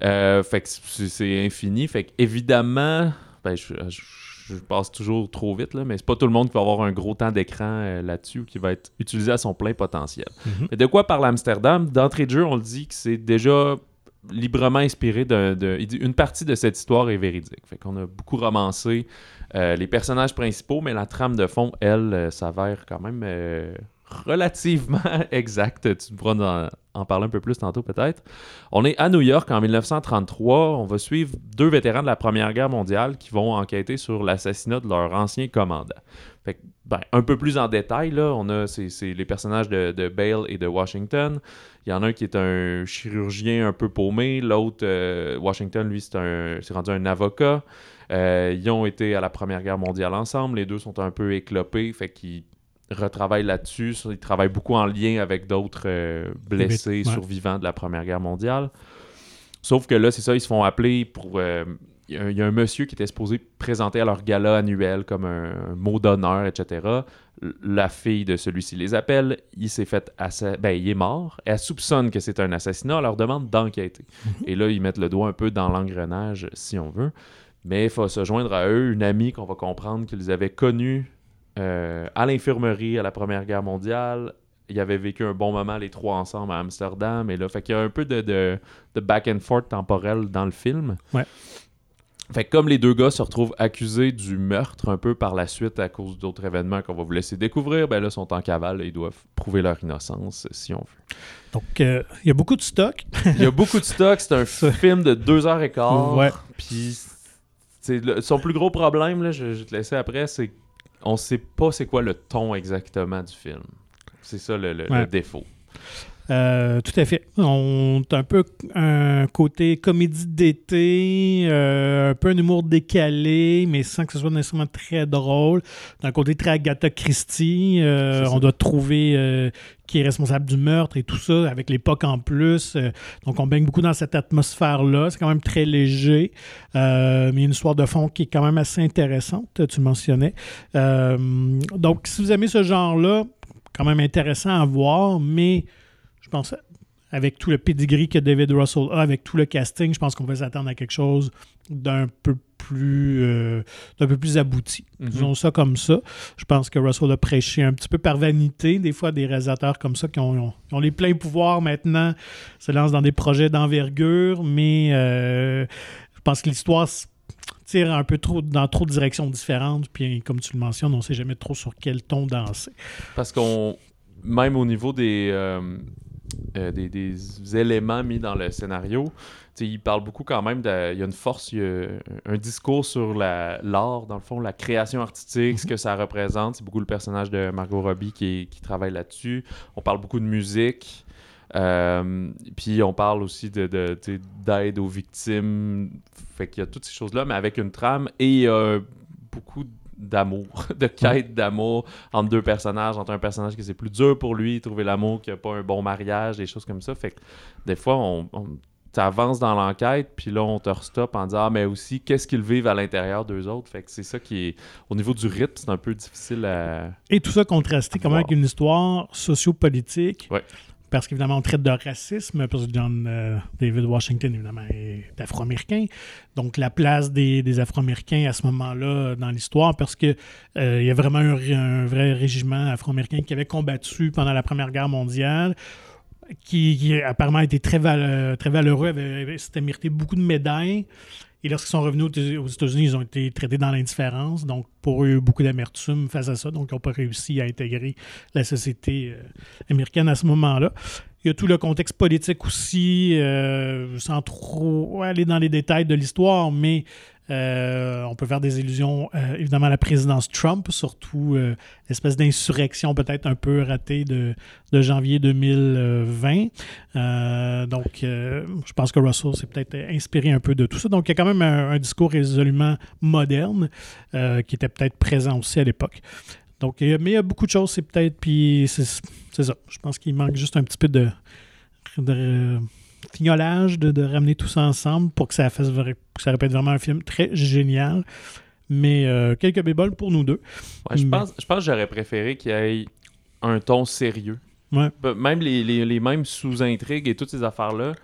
S2: Euh, fait que c'est infini. Fait que évidemment, ben, je, je- je passe toujours trop vite, là, mais c'est pas tout le monde qui va avoir un gros temps d'écran euh, là-dessus ou qui va être utilisé à son plein potentiel.
S1: Mhm.
S2: Mais de quoi parle Amsterdam? D'entrée de jeu, on le dit que c'est déjà librement inspiré de, dit une partie de cette histoire est véridique. Fait a beaucoup romancé euh, les personnages principaux, mais la trame de fond, elle, euh, s'avère quand même euh, relativement (laughs) exacte. Tu pourras en, en parler un peu plus tantôt peut-être. On est à New York en 1933. On va suivre deux vétérans de la Première Guerre mondiale qui vont enquêter sur l'assassinat de leur ancien commandant. Fait que, ben, un peu plus en détail, on a les personnages de, de Bale et de Washington. Il y en a un qui est un chirurgien un peu paumé, l'autre, euh, Washington, lui, c'est, un, c'est rendu un avocat. Euh, ils ont été à la Première Guerre mondiale ensemble. Les deux sont un peu éclopés, fait qu'ils retravaillent là-dessus. Ils travaillent beaucoup en lien avec d'autres euh, blessés,
S1: Ouais.
S2: survivants de la Première Guerre mondiale. Sauf que là, c'est ça, ils se font appeler pour. Il y, a un- monsieur qui était supposé présenter à leur gala annuel comme un, un mot d'honneur, etc. La fille de celui-ci les appelle, il s'est fait assa- ben il est mort, elle soupçonne que c'est un assassinat, elle leur demande d'enquêter. Et là, ils mettent le doigt un peu dans l'engrenage, si on veut. Mais il faut se joindre à eux, une amie qu'on va comprendre qu'ils avaient connue euh, à l'infirmerie à la Première Guerre mondiale. Ils avaient vécu un bon moment les trois ensemble à Amsterdam. Et là, fait qu'il y a un peu de, de, de back and forth temporel dans le film.
S1: Ouais.
S2: Fait que comme les deux gars se retrouvent accusés du meurtre un peu par la suite à cause d'autres événements qu'on va vous laisser découvrir, ben là, ils sont en cavale et ils doivent prouver leur innocence, si on veut.
S1: Donc, euh, il y a beaucoup de stock. (laughs)
S2: Il y a beaucoup de stock. C'est un (laughs) film de deux heures et quart.
S1: Ouais.
S2: Puis, son plus gros problème, là, je, je vais te laisser après, c'est qu'on sait pas c'est quoi le ton exactement du film. C'est ça le, le- le
S1: Ouais.
S2: défaut.
S1: Euh, tout à fait. On a un peu un côté comédie d'été, euh, un peu un humour décalé, mais sans que ce soit nécessairement très drôle. D'un côté très Agatha Christie, euh, on doit trouver qui est responsable du meurtre et tout ça, avec l'époque en plus. Donc on baigne beaucoup dans cette atmosphère-là. C'est quand même très léger, euh, mais il y a une histoire de fond qui est quand même assez intéressante, tu mentionnais. Euh, donc si vous aimez ce genre-là, quand même intéressant à voir, mais pense, avec tout le pedigree que David Russell a, avec tout le casting, je pense qu'on va s'attendre à quelque chose d'un peu plus euh, d'un peu plus abouti.
S2: Mhm.
S1: Disons ça comme ça. Je pense que Russell a prêché un petit peu par vanité. Des fois, des réalisateurs comme ça qui ont, ont- les pleins pouvoirs maintenant se lancent dans des projets d'envergure, mais euh, je pense que l'histoire tire un peu trop dans trop de directions différentes. Puis, comme tu le mentionnes, on ne sait jamais trop sur quel ton danser.
S2: Parce qu'on, même au niveau des, euh, euh, des, des éléments mis dans le scénario, tu sais, il parle beaucoup quand même, de, il y a une force, il y a un discours sur la- l'art, dans le fond, la création artistique, ce que ça représente. C'est beaucoup le personnage de Margot Robbie qui, travaille là-dessus. On parle beaucoup de musique. Euh, puis on parle aussi de, de, d'aide aux victimes. Fait qu'il y a toutes ces choses-là, mais avec une trame et il y a beaucoup d'amour, (laughs) de quête d'amour entre deux personnages, entre un personnage qui c'est plus dur pour lui, trouver l'amour, qui a pas un bon mariage, des choses comme ça. Fait que des fois, on, on t'avances dans l'enquête, puis là, on te restoppe en disant, ah, mais aussi, qu'est-ce qu'ils vivent à l'intérieur d'eux autres? Fait que c'est ça qui est, au niveau du rythme, c'est un peu difficile à...
S1: Et tout ça contrasté quand même avec une histoire sociopolitique.
S2: Ouais.
S1: Parce qu'évidemment, on traite de racisme, parce que John euh, David Washington, évidemment, est afro-américain. Donc, la place des, Afro-Américains à ce moment-là dans l'histoire, parce que euh, y a vraiment un vrai régiment afro-américain qui avait combattu pendant la Première Guerre mondiale, qui, apparemment a été très, val- très valeureux, s'était mérité beaucoup de médailles. Et lorsqu'ils sont revenus aux États-Unis, ils ont été traités dans l'indifférence. Donc, pour eux, beaucoup d'amertume face à ça. Donc, ils n'ont pas réussi à intégrer la société euh, américaine à ce moment-là. Il y a tout le contexte politique aussi, euh, sans trop aller dans les détails de l'histoire, mais euh, on peut faire des illusions, euh, évidemment, à la présidence Trump, surtout euh, l'espèce d'insurrection peut-être un peu ratée de, janvier 2020. Euh, donc, je pense que Russell s'est peut-être inspiré un peu de tout ça. Donc, il y a quand même un, discours résolument moderne qui était peut-être présent aussi à l'époque. Donc, mais il y a beaucoup de choses, c'est peut-être, puis c'est ça. Je pense qu'il manque juste un petit peu de, fignolage, de, de ramener tout ça ensemble pour que ça fasse que ça répète vraiment un film très génial. Mais euh, quelques bébols pour nous deux.
S2: Ouais, je,
S1: Mais-
S2: pense, je pense que j'aurais préféré qu'il y ait un ton sérieux.
S1: Ouais.
S2: Même les, les, les mêmes sous-intrigues et toutes ces affaires-là.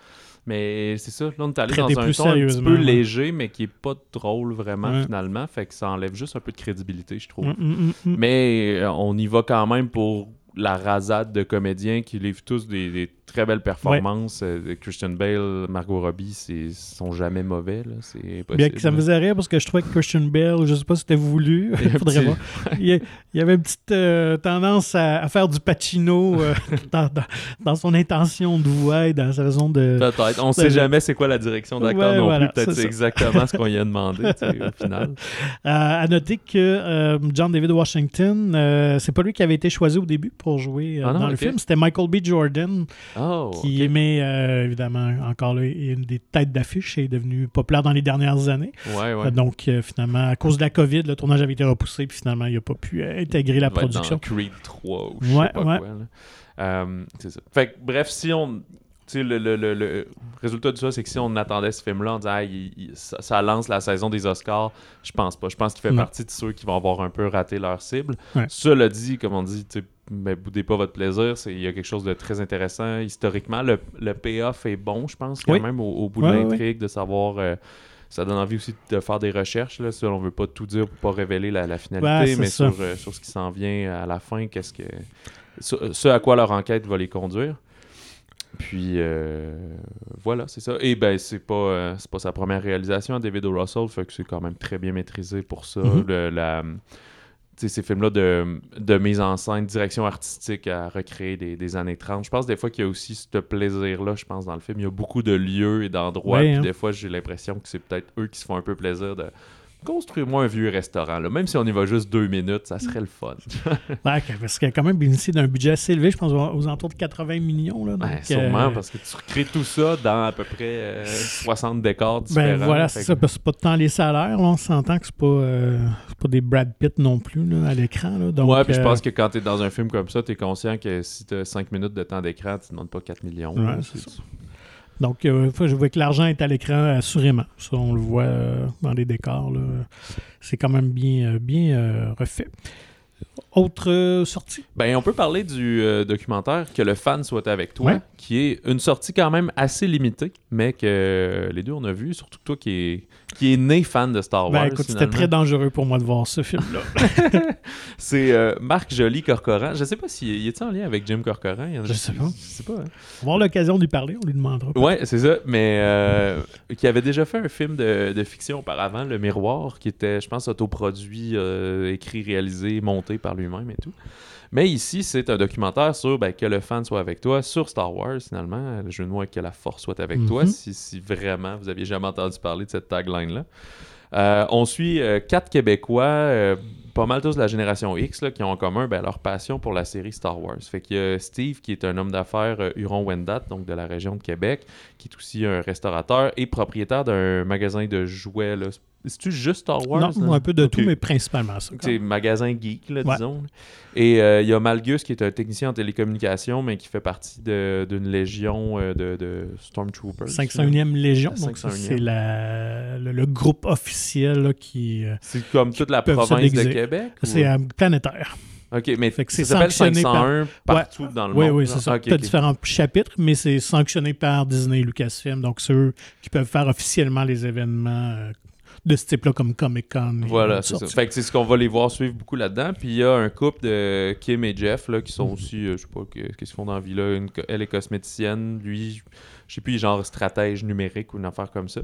S2: Mais c'est ça, là, on est allé
S1: Traiter
S2: dans un ton un petit peu
S1: ouais.
S2: léger, mais qui est pas drôle vraiment,
S1: Ouais.
S2: finalement. Fait que ça enlève juste un peu de crédibilité, je trouve.
S1: Mm, mm, mm.
S2: Mais euh, on y va quand même pour la rasade de comédiens qui livrent tous des, des très belles performances. Euh, Christian Bale, Margot Robbie, c'est sont jamais mauvais. là. C'est impossible.
S1: Bien que ça me faisait rire parce que je trouvais que Christian Bale, je sais pas si c'était voulu,
S2: Il (laughs) (laughs)
S1: faudrait
S2: petit-
S1: voir. Il y, avait une petite euh, tendance à, à faire du Pacino euh, (laughs) dans, dans- dans son intention de voix et dans sa raison de.
S2: Peut-être. On
S1: C'est
S2: sait jamais c'est quoi la direction d'acteur
S1: Ouais,
S2: non
S1: voilà,
S2: plus. Peut-être
S1: c'est
S2: c'est exactement ce qu'on y a demandé tu sais, au final.
S1: Euh, à noter que John David Washington, c'est pas lui qui avait été choisi au début pour jouer
S2: Ah non,
S1: dans le film, c'était Michael B. Jordan
S2: Oh,
S1: qui aimait euh, évidemment encore là, une des têtes d'affiche et est devenu populaire dans les dernières années.
S2: Ouais, ouais.
S1: Donc euh, finalement, à cause de la COVID, le tournage avait été repoussé puis finalement il n'a pas pu euh, intégrer la production.
S2: Dans Creed 3 ou je
S1: Ouais,
S2: sais pas quoi. Euh, c'est ça. Fait que, bref, si on, le, le- le- le résultat de ça, c'est que si on attendait ce film-là, on disait, Ah, il- il- ça, ça lance la saison des Oscars, je pense pas. Je pense qu'il fait
S1: Non.
S2: partie de ceux qui vont avoir un peu raté leur cible.
S1: Ouais.
S2: Cela dit, comme on dit, tu sais, ben, boudez pas votre plaisir. c'est- Il y a quelque chose de très intéressant. Historiquement, le, le payoff est bon, je pense, quand
S1: Oui.
S2: même, au, au bout
S1: Ouais,
S2: de
S1: ouais,
S2: l'intrigue, de savoir. euh, ça donne envie aussi de faire des recherches. Là, si on veut pas tout dire pour pas révéler la, la finalité, mais sur, euh, sur ce qui s'en vient à la fin, qu'est-ce que. Ce, ce à quoi leur enquête va les conduire. Puis euh, voilà, c'est ça. Et ben c'est pas euh, c'est pas sa première réalisation, David O. Russell, fait que c'est quand même très bien maîtrisé pour ça.
S1: Mhm.
S2: Le- la, ces films-là de, de mise en scène, direction artistique à recréer des, des années 30. Je pense des fois qu'il y a aussi ce plaisir-là, je pense, dans le film. Il y a beaucoup de lieux et d'endroits.
S1: Ouais,
S2: puis
S1: hein.
S2: des fois, j'ai l'impression que c'est peut-être eux qui se font un peu plaisir de construire-moi un vieux restaurant. Là. Même si on y va juste deux minutes, ça serait le fun. (laughs)
S1: Ouais, parce qu'il a quand même bénéficié d'un budget assez élevé, je pense aux, alentours de 80 millions. Là, donc,
S2: Ouais, sûrement,
S1: euh,
S2: parce que tu recrées tout ça dans à peu près euh, 60 décors
S1: Ben
S2: différents.
S1: voilà,
S2: Fait
S1: c'est
S2: que-
S1: ça, parce que c'est pas tant les salaires, là, on s'entend que c'est pas, euh, pas des Brad Pitt non plus là, à l'écran. Donc,
S2: ouais, puis je
S1: euh,
S2: pense que quand tu es dans un film comme ça, tu es conscient que si tu as 5 minutes de temps d'écran, tu ne demandes pas 4 millions.
S1: Ouais,
S2: là.
S1: c'est ça. Donc, euh, je vois que l'argent est à l'écran, assurément. Ça, on le voit euh, dans les décors. C'est quand même bien, euh, bien refait. Autre sortie?
S2: Ben, on peut parler du euh, documentaire Que le fan soit avec toi,
S1: Ouais.
S2: qui est une sortie quand même assez limitée, mais que les deux on a vu, surtout toi qui est, qui est né fan de Star Wars.
S1: Ben, écoute, c'était très dangereux pour moi de voir ce film-là. (laughs)
S2: C'est euh, Marc Joly Corcoran. Je sais pas s'il il est en lien avec Jim Corcoran? Il y en a-
S1: Je sais pas.
S2: Je sais pas. hein.
S1: On va avoir l'occasion d'y parler, on lui demandera.
S2: Ouais, c'est ça. Mais euh, qui avait déjà fait un film de, de fiction auparavant, Le Miroir, qui était, je pense, autoproduit, euh, écrit, réalisé, monté par lui-même et tout. Mais ici, c'est un documentaire sur ben, que le fan soit avec toi, sur Star Wars, finalement. Le jeu de avec que la force soit avec toi,
S1: Mhm.
S2: si, si vraiment vous aviez jamais entendu parler de cette tagline-là. Euh, on suit euh, quatre Québécois, euh, pas mal tous de la génération X, là, qui ont en commun ben, leur passion pour la série Star Wars. Fait qu'il y a Steve, qui est un homme d'affaires Huron-Wendat, donc de la région de Québec, qui est aussi un restaurateur et propriétaire d'un magasin de jouets. là. C'est-tu juste Star Wars?
S1: non, un peu de
S2: Ok.
S1: tout, mais principalement ça.
S2: C'est magasin geek, là,
S1: Ouais.
S2: disons. Et euh, il y a Malgus, qui est un technicien en télécommunication, mais qui fait partie d'une légion euh, de, de Stormtroopers.
S1: 501e Légion,
S2: La
S1: donc ça,
S2: 501e.
S1: c'est le, le groupe officiel là, qui... euh,
S2: C'est comme toute la province de. Québec?
S1: c'est euh, planétaire.
S2: Ok, mais
S1: c'est
S2: ça s'appelle
S1: sanctionné par-
S2: 501 partout dans le
S1: Oui,
S2: monde.
S1: oui,
S2: là?
S1: c'est ça.
S2: Ok,
S1: tu as différents chapitres, mais c'est sanctionné par Disney et Lucasfilm. Donc, c'est eux qui peuvent faire officiellement les événements euh, de ce type-là, comme Comic-Con. et
S2: Voilà, c'est ça. Fait que c'est ce qu'on va les voir suivre beaucoup là-dedans. Puis il y a un couple de Kim et Jeff là, qui sont aussi, euh, je sais pas, que- qu'est-ce qu'ils font dans la vie là? Une elle est cosméticienne, lui, je sais plus, genre stratège numérique ou une affaire comme ça.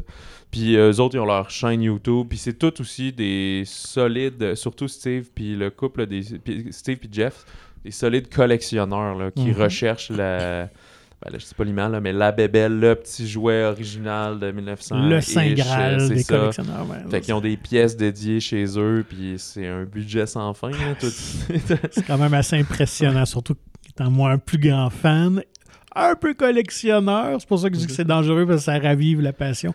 S2: Puis euh, eux autres, ils ont leur chaîne YouTube. Puis c'est tout aussi des solides, surtout Steve, puis le couple des. Steve puis Jeff, des solides collectionneurs là, qui
S1: Mhm.
S2: recherchent la. Ben là, je sais pas l'image, mais la bébelle, le petit jouet original de 1900.
S1: le Saint Graal des
S2: ça.
S1: collectionneurs. ouais.
S2: Fait qu'ils ont des pièces dédiées chez eux, puis c'est un budget sans fin. tout. (laughs)
S1: C'est quand même assez impressionnant, surtout étant moi un plus grand fan, un peu collectionneur. C'est pour ça que je dis que c'est dangereux, parce que ça ravive la passion.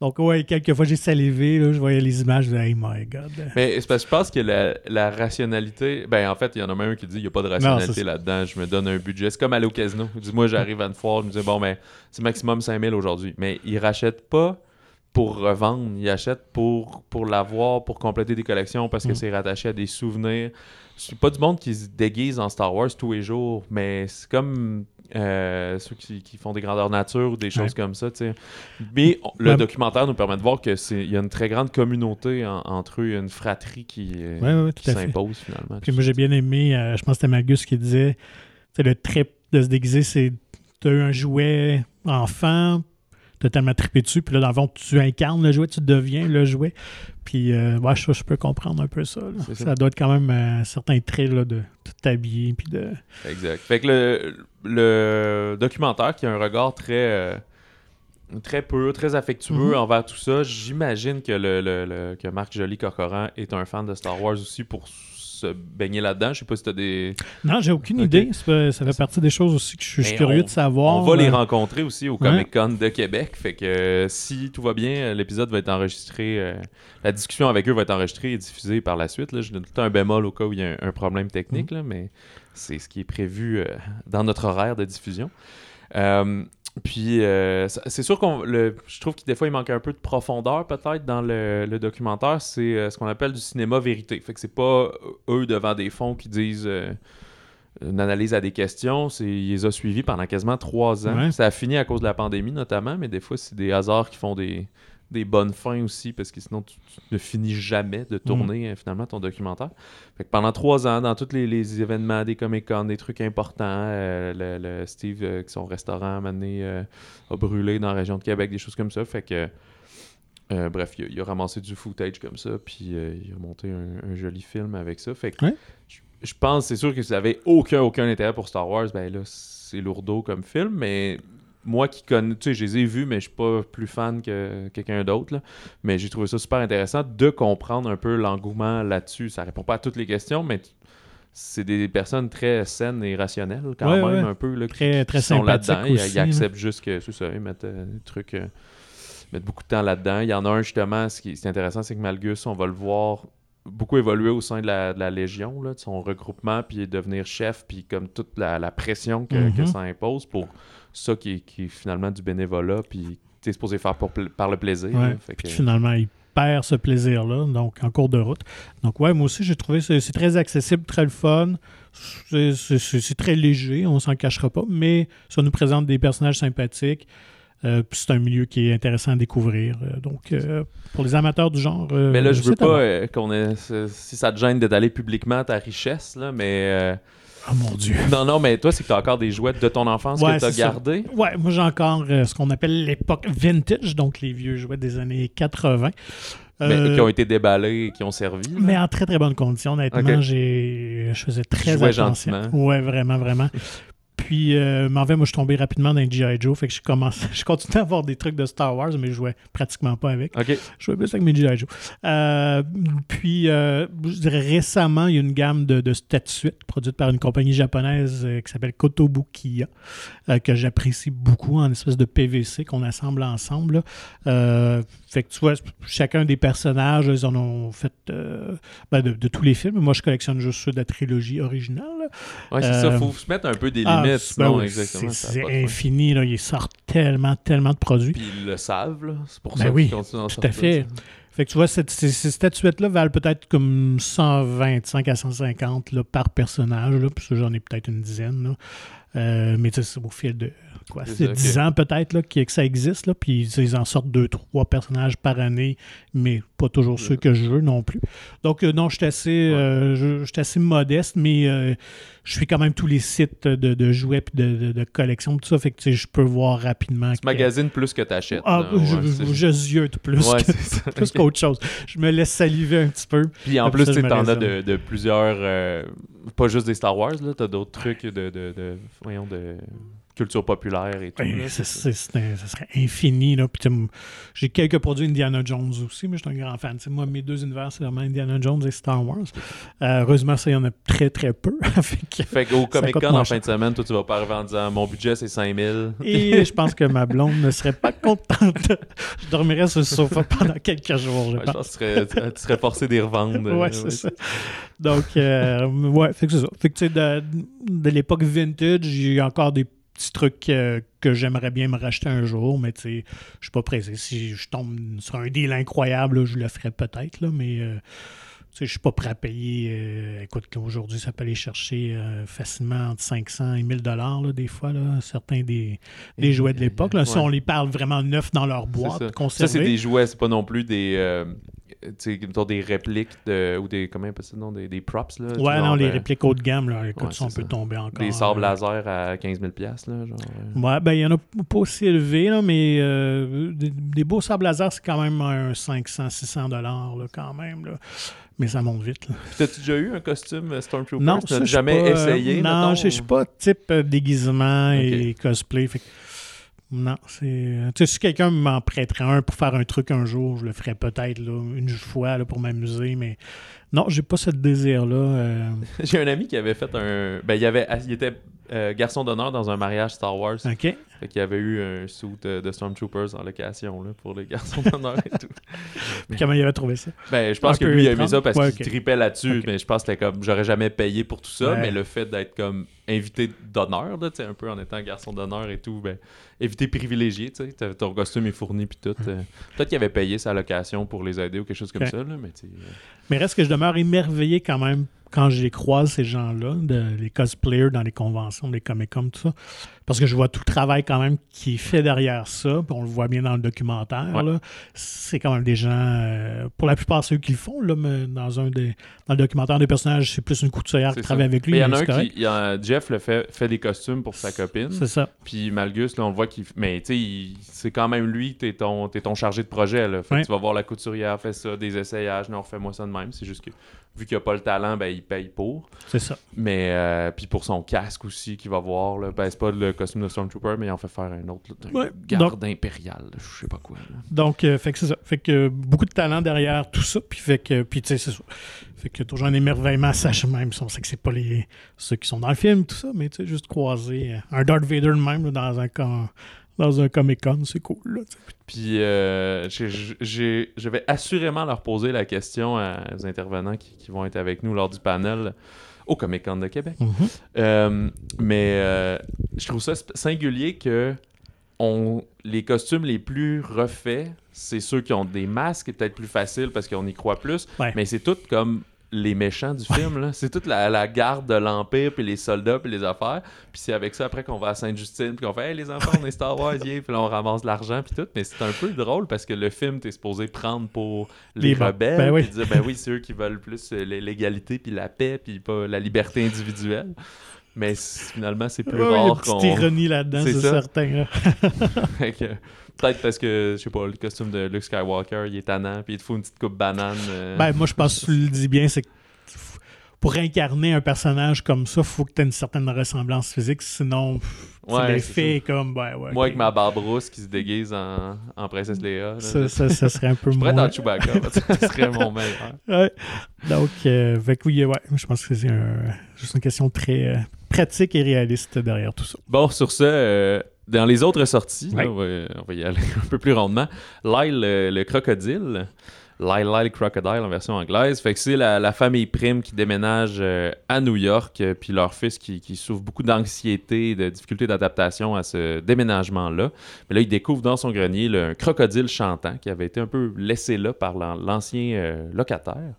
S1: Donc, ouais, quelques fois, j'ai salivé, là, je voyais les images, je disais, hey my God.
S2: Mais c'est parce que je pense que la, la rationalité. Ben, en fait, il y en a même un qui dit il n'y a pas de rationalité là-dedans. Je me donne un budget. C'est comme aller au casino. Dis-moi, j'arrive à une foire, je me dis bon, ben, c'est maximum 5000 aujourd'hui. Mais ils rachètent pas pour revendre. Ils achètent pour, pour l'avoir, pour compléter des collections parce que
S1: Mm.
S2: c'est rattaché à des souvenirs. C'est pas du monde qui se déguise en Star Wars tous les jours, mais c'est comme. Euh, ceux qui, qui font des grandeurs nature ou des choses
S1: Ouais.
S2: comme ça, tu sais. Mais on- le
S1: Ouais.
S2: documentaire nous permet de voir que c'est il y a une très grande communauté en- entre eux, il y a une fratrie qui, euh,
S1: Ouais,
S2: qui s'impose finalement.
S1: Puis moi, j'ai bien aimé, euh, je pense que c'était Magus qui disait, c'est le trip de se déguiser, c'est tu as eu un jouet enfant, tu as tellement trippé dessus, puis là, dans le fond, tu incarnes le jouet, tu deviens le jouet. Puis, euh, ouais, je, je peux comprendre un peu ça. Ça.
S2: ça.
S1: doit être quand même un certain trait là, de tout t'habiller, puis de...
S2: Exact. Fait que le, le documentaire qui a un regard très euh, très pur, très affectueux
S1: Mhm.
S2: envers tout ça, j'imagine que le, le- le- que Marc Joly Corcoran est un fan de Star Wars aussi pour se baigner là-dedans? Je sais pas si t'as des.
S1: Non, j'ai aucune idée. Ça fait, ça fait partie des choses aussi que je suis curieux
S2: on-
S1: de savoir.
S2: On va les
S1: Euh,
S2: rencontrer aussi au. Comic Con de Québec. Fait que euh, si tout va bien, euh, l'épisode va être enregistré. euh, la discussion avec eux va être enregistrée et diffusée par la suite. là. Je donne tout le temps un bémol au cas où il y a un, un problème technique,
S1: Mm.
S2: là, mais c'est ce qui est prévu euh, dans notre horaire de diffusion. Euh, Puis, euh, c'est sûr qu'on. le- Je trouve que des fois, il manque un peu de profondeur, peut-être, dans le, le documentaire. C'est euh, ce qu'on appelle du cinéma vérité. Fait que c'est pas euh, eux devant des fonds qui disent euh, une analyse à des questions. C'est, il les a suivis pendant quasiment trois ans.
S1: Ouais.
S2: Ça a fini à cause de la pandémie, notamment, mais des fois, c'est des hasards qui font des, des bonnes fins aussi, parce que sinon, tu, tu ne finis jamais de tourner euh, finalement ton documentaire. Fait que pendant trois ans, dans tous les, les événements, des Comic-Con, des trucs importants, euh, le, le Steve, euh, qui son restaurant, donné, euh, a brûlé dans la région de Québec, des choses comme ça. Fait que, bref, il a, il a ramassé du footage comme ça, puis il a monté un, un joli film avec ça. Fait que
S1: Ouais.
S2: je, je pense, c'est sûr que si vous avez aucun, aucun intérêt pour Star Wars, ben là, c'est lourdeau comme film, mais moi qui connais, tu sais, je les ai vus, mais je suis pas plus fan que quelqu'un d'autre, mais j'ai trouvé ça super intéressant de comprendre un peu l'engouement là-dessus. Ça répond pas à toutes les questions, mais c'est des personnes très saines et rationnelles quand
S1: Ouais,
S2: même
S1: ouais.
S2: un peu là, qui-
S1: Très, très
S2: qui sont là-dedans. Ils,
S1: hein.
S2: acceptent juste que c'est ça, ils mettent euh, des trucs, euh, mettent beaucoup de temps là-dedans. Il y en a un justement, ce qui est, intéressant, c'est que Malgus, on va le voir beaucoup évoluer au sein de la, de la Légion, là, de son regroupement, puis devenir chef, puis comme toute la, la pression que, que
S1: Mhm.
S2: ça impose pour ça qui est, qui est finalement du bénévolat, puis tu es supposé faire pour par le plaisir.
S1: Ouais.
S2: là. Fait
S1: Puis
S2: que-
S1: finalement, il perd ce plaisir-là, donc en cours de route. Donc, ouais, moi aussi, j'ai trouvé que c'est très accessible, très le fun. C'est- très léger, on s'en cachera pas, mais ça nous présente des personnages sympathiques. Euh, puis c'est un milieu qui est intéressant à découvrir. Euh, donc, euh, pour les amateurs du genre. euh,
S2: Mais là, je veux pas qu'on ait. Si ça te gêne d'étaler publiquement ta richesse, là, mais.
S1: Oh mon Dieu.
S2: Non, non, mais toi, c'est que t'as encore des jouets de ton enfance
S1: Ouais,
S2: que t'as gardés?
S1: Ouais, moi j'ai encore euh, ce qu'on appelle l'époque vintage, donc les vieux jouets des années 80.
S2: Mais
S1: Euh,
S2: qui ont été déballés et qui ont servi. là?
S1: Mais en très très bonne condition, honnêtement. J'ai, je faisais très
S2: jouais
S1: attention.
S2: gentiment.
S1: Ouais, vraiment, vraiment. (laughs) Puis, euh, mais en fait, moi, je suis tombé rapidement dans G.I. Joe. Fait que je commence, (laughs) je continue à avoir des trucs de Star Wars, mais je jouais pratiquement pas avec. Je jouais plus avec mes G.I. Joe. Euh, puis, euh, je dirais récemment, il y a une gamme de, de statuettes produite par une compagnie japonaise euh, qui s'appelle Kotobukiya, que j'apprécie beaucoup en espèce de PVC qu'on assemble ensemble. fait que tu vois, chacun des personnages, ils en ont fait ben, de, de tous les films. Moi, je collectionne juste ceux de la trilogie originale. Là.
S2: Ouais, c'est
S1: Euh,
S2: ça. Faut se mettre un peu des
S1: Ah,
S2: limites.
S1: ben
S2: sinon, exactement.
S1: c'est infini. Là. Ils sortent tellement, tellement de produits.
S2: Puis ils le savent. C'est pour
S1: Ben
S2: ça
S1: oui,
S2: qu'ils continuent
S1: tout à fait. Fait que tu vois, cette- ces, ces statuettes-là valent peut-être comme 125 à 150 là, par personnage. Là, puis ça, j'en ai peut-être une dizaine. là. Euh, mais tu sais, au fil de quoi,
S2: C'est
S1: c'est
S2: ça,
S1: 10
S2: ok.
S1: ans peut-être que, ça existe. Là, puis tu ils en sortent deux, trois personnages par année, mais pas toujours ceux que je veux non plus. Donc, euh, non, je suis assez, euh, je, suis assez modeste, mais euh, je suis quand même tous les sites de, de jouets et de, de, de collection. Tout ça, fait que tu je peux voir rapidement.
S2: Tu magasines plus que t'achètes.
S1: Ah,
S2: là,
S1: je, ziote plus (laughs) plus qu'autre chose. Je me laisse saliver un petit peu.
S2: Puis en plus, tu t'en as de, plusieurs. euh, pas juste des Star Wars, là. T'as d'autres trucs de, de, de, voyons, de culture populaire et tout.
S1: Ben,
S2: ça.
S1: ça serait infini. Là. J'ai quelques produits Indiana Jones aussi, mais je suis un grand fan. Moi, mes deux univers, c'est vraiment Indiana Jones et Star Wars. Euh, heureusement, ça, il y en a très, très peu. (laughs) Fait
S2: qu'au Comic Con en fin de semaine, toi, tu vas pas arriver en disant mon budget c'est 5000.
S1: Et je pense que ma blonde ne serait pas contente. (laughs) je dormirais sur le sofa pendant quelques jours, je
S2: Ouais, je
S1: pense.
S2: que tu serais, tu serais forcé d'y revendre.
S1: Ouais, c'est ça. Donc, euh, ouais, fait que c'est ça. Fait que, tu sais, de, de l'époque vintage, j'ai encore des petits trucs euh, que j'aimerais bien me racheter un jour, mais tu sais, je suis pas pressé. Si je tombe sur un deal incroyable, je le ferais peut-être, mais euh, sais, je suis pas prêt à payer. euh, écoute, aujourd'hui, ça peut aller chercher euh, facilement entre 500 et 1000 dollars des fois, là, certains des, des jouets de l'époque. Si on les parle vraiment neufs dans leur boîte,
S2: ça. Ça, c'est des jouets, c'est pas non plus des. euh, des répliques de, ou des. Comment ça non, des, des props, là.
S1: Ouais,
S2: genre,
S1: non, les répliques haut de gamme, là, écoute,
S2: ouais,
S1: ça, on peut tomber encore.
S2: Des sabres
S1: euh,
S2: laser à 15 000 piastres, là. Genre.
S1: Ouais, ben, il y en a pas aussi élevé, là, mais des, des beaux sables laser, c'est quand même un 500, 600 dollars, là, quand même. Là. Mais ça monte vite.
S2: T'as-tu déjà eu un costume euh, Stormtrooper?
S1: Non,
S2: Tu n'as jamais
S1: pas, euh,
S2: essayé?
S1: Non,
S2: mettons?
S1: je je suis pas type euh, déguisement et cosplay. fait que- non, c'est. Tu sais, si quelqu'un m'en prêterait un pour faire un truc un jour, je le ferais peut-être une fois là, pour m'amuser, mais non, j'ai pas ce désir-là. euh. (laughs)
S2: J'ai un ami qui avait fait un. Ben, il, avait... il était euh, garçon d'honneur dans un mariage Star Wars.
S1: OK.
S2: Fait qu'il y avait eu un suit de, Stormtroopers en location là, pour les garçons (laughs) d'honneur et tout.
S1: Comment il avait trouvé ça?
S2: Ben, je pense
S1: Un
S2: que lui, il a
S1: étrange.
S2: ça parce
S1: Ouais,
S2: qu'il tripait là-dessus. Mais je pense que c'était comme, j'aurais jamais payé pour tout ça.
S1: Ouais.
S2: Mais le fait d'être comme invité d'honneur, tu sais, un peu en étant garçon d'honneur et tout, ben, invité privilégié, tu sais, ton costume est fourni puis tout. euh, (laughs) Peut-être qu'il avait payé sa location pour les aider ou quelque chose comme ça, là, mais tu
S1: Mais reste que je émerveillé quand même quand je les croise, ces gens-là, les cosplayers dans les conventions, les Comic-Con, tout ça. Parce que je vois tout le travail quand même qui est fait derrière ça. Puis on le voit bien dans le documentaire.
S2: Ouais.
S1: C'est quand même des gens, euh, pour la plupart ceux qui le font, là, mais dans un des dans le documentaire des personnages, c'est plus une couturière qui travaille avec lui.
S2: Mais il y en a un qui,
S1: correct.
S2: il y a- Jeff le fait, fait des costumes pour sa copine.
S1: C'est ça.
S2: Puis Malgus, là, on voit qu'il. Mais tu sais, c'est quand même lui, t'es ton, t'es ton chargé de projet. Là. Fait que
S1: Ouais.
S2: tu vas voir la couturière, fait ça, des essayages, non, refais-moi ça de même. C'est juste que, vu qu'il a pas le talent, ben, il paye pour.
S1: C'est ça.
S2: Mais, euh, puis pour son casque aussi, qu'il va voir, là, ben, c'est pas le costume de Stormtrooper, mais il en fait faire un autre, là, un
S1: Ouais,
S2: garde impérial, je sais pas quoi. là.
S1: Donc, euh, fait que c'est ça. Fait que euh, beaucoup de talent derrière tout ça. Puis, fait que, puis tu sais, c'est ça. Fait que toujours un émerveillement, sache même. si On sait que c'est pas les, ceux qui sont dans le film, tout ça, mais tu sais, juste croiser euh, un Darth Vader de même dans un com- dans un Comic-Con, c'est cool. Là.
S2: Puis euh, j'ai- je vais assurément leur poser la question aux intervenants qui, qui vont être avec nous lors du panel au Comic Con de Québec.
S1: Mhm.
S2: Euh, mais euh, je trouve ça singulier que on, les costumes les plus refaits, c'est ceux qui ont des masques, et peut-être plus facile parce qu'on y croit plus.
S1: Ouais.
S2: Mais c'est tout comme les méchants du film. là. C'est toute la, la garde de l'Empire, puis les soldats, puis les affaires. Puis c'est avec ça après qu'on va à Sainte-Justine, puis qu'on fait Hey les enfants, on est Star Wars, yeah. Puis là on ramasse l'argent, puis tout. Mais c'est un peu drôle parce que le film, t'es supposé prendre pour les, rebelles.
S1: Ben oui.
S2: puis dire Ben oui, c'est eux qui veulent plus euh, l'égalité, puis la paix, puis pas la liberté individuelle. Mais finalement, c'est plus
S1: Ouais, il y a une
S2: rare
S1: petite
S2: qu'on.
S1: ironie là-dedans,
S2: C'est
S1: certain. là. (laughs)
S2: Peut-être parce que, je sais pas, le costume de Luke Skywalker, il est tannant, puis il te faut une petite coupe banane. euh,
S1: Ben, moi, je pense que tu le dis bien, c'est que pour incarner un personnage comme ça, il faut que tu aies une certaine ressemblance physique, sinon pff,
S2: Ouais,
S1: l'effet comme, ben, ouais.
S2: Moi, avec ma barbe rousse qui se déguise en, en princesse Léa. là,
S1: ça,
S2: je-
S1: ça, ça serait un peu
S2: je pourrais être
S1: moins.
S2: dans Chewbacca, ça serait mon meilleur.
S1: Ouais. Donc, euh, oui, ouais, je pense que c'est un- juste une question très euh, pratique et réaliste derrière tout ça.
S2: Bon, sur ce, euh, dans les autres sorties, là, on, va, on va y aller (laughs) un peu plus rondement. Lyle, le, le crocodile. Lyle Lyle Crocodile en version anglaise. Fait que c'est la, la famille Prime qui déménage euh, à New York, euh, puis leur fils qui, qui souffre beaucoup d'anxiété de difficultés d'adaptation à ce déménagement-là. Mais là, il découvre dans son grenier là, un crocodile chantant qui avait été un peu laissé là par l'an- l'ancien euh, locataire.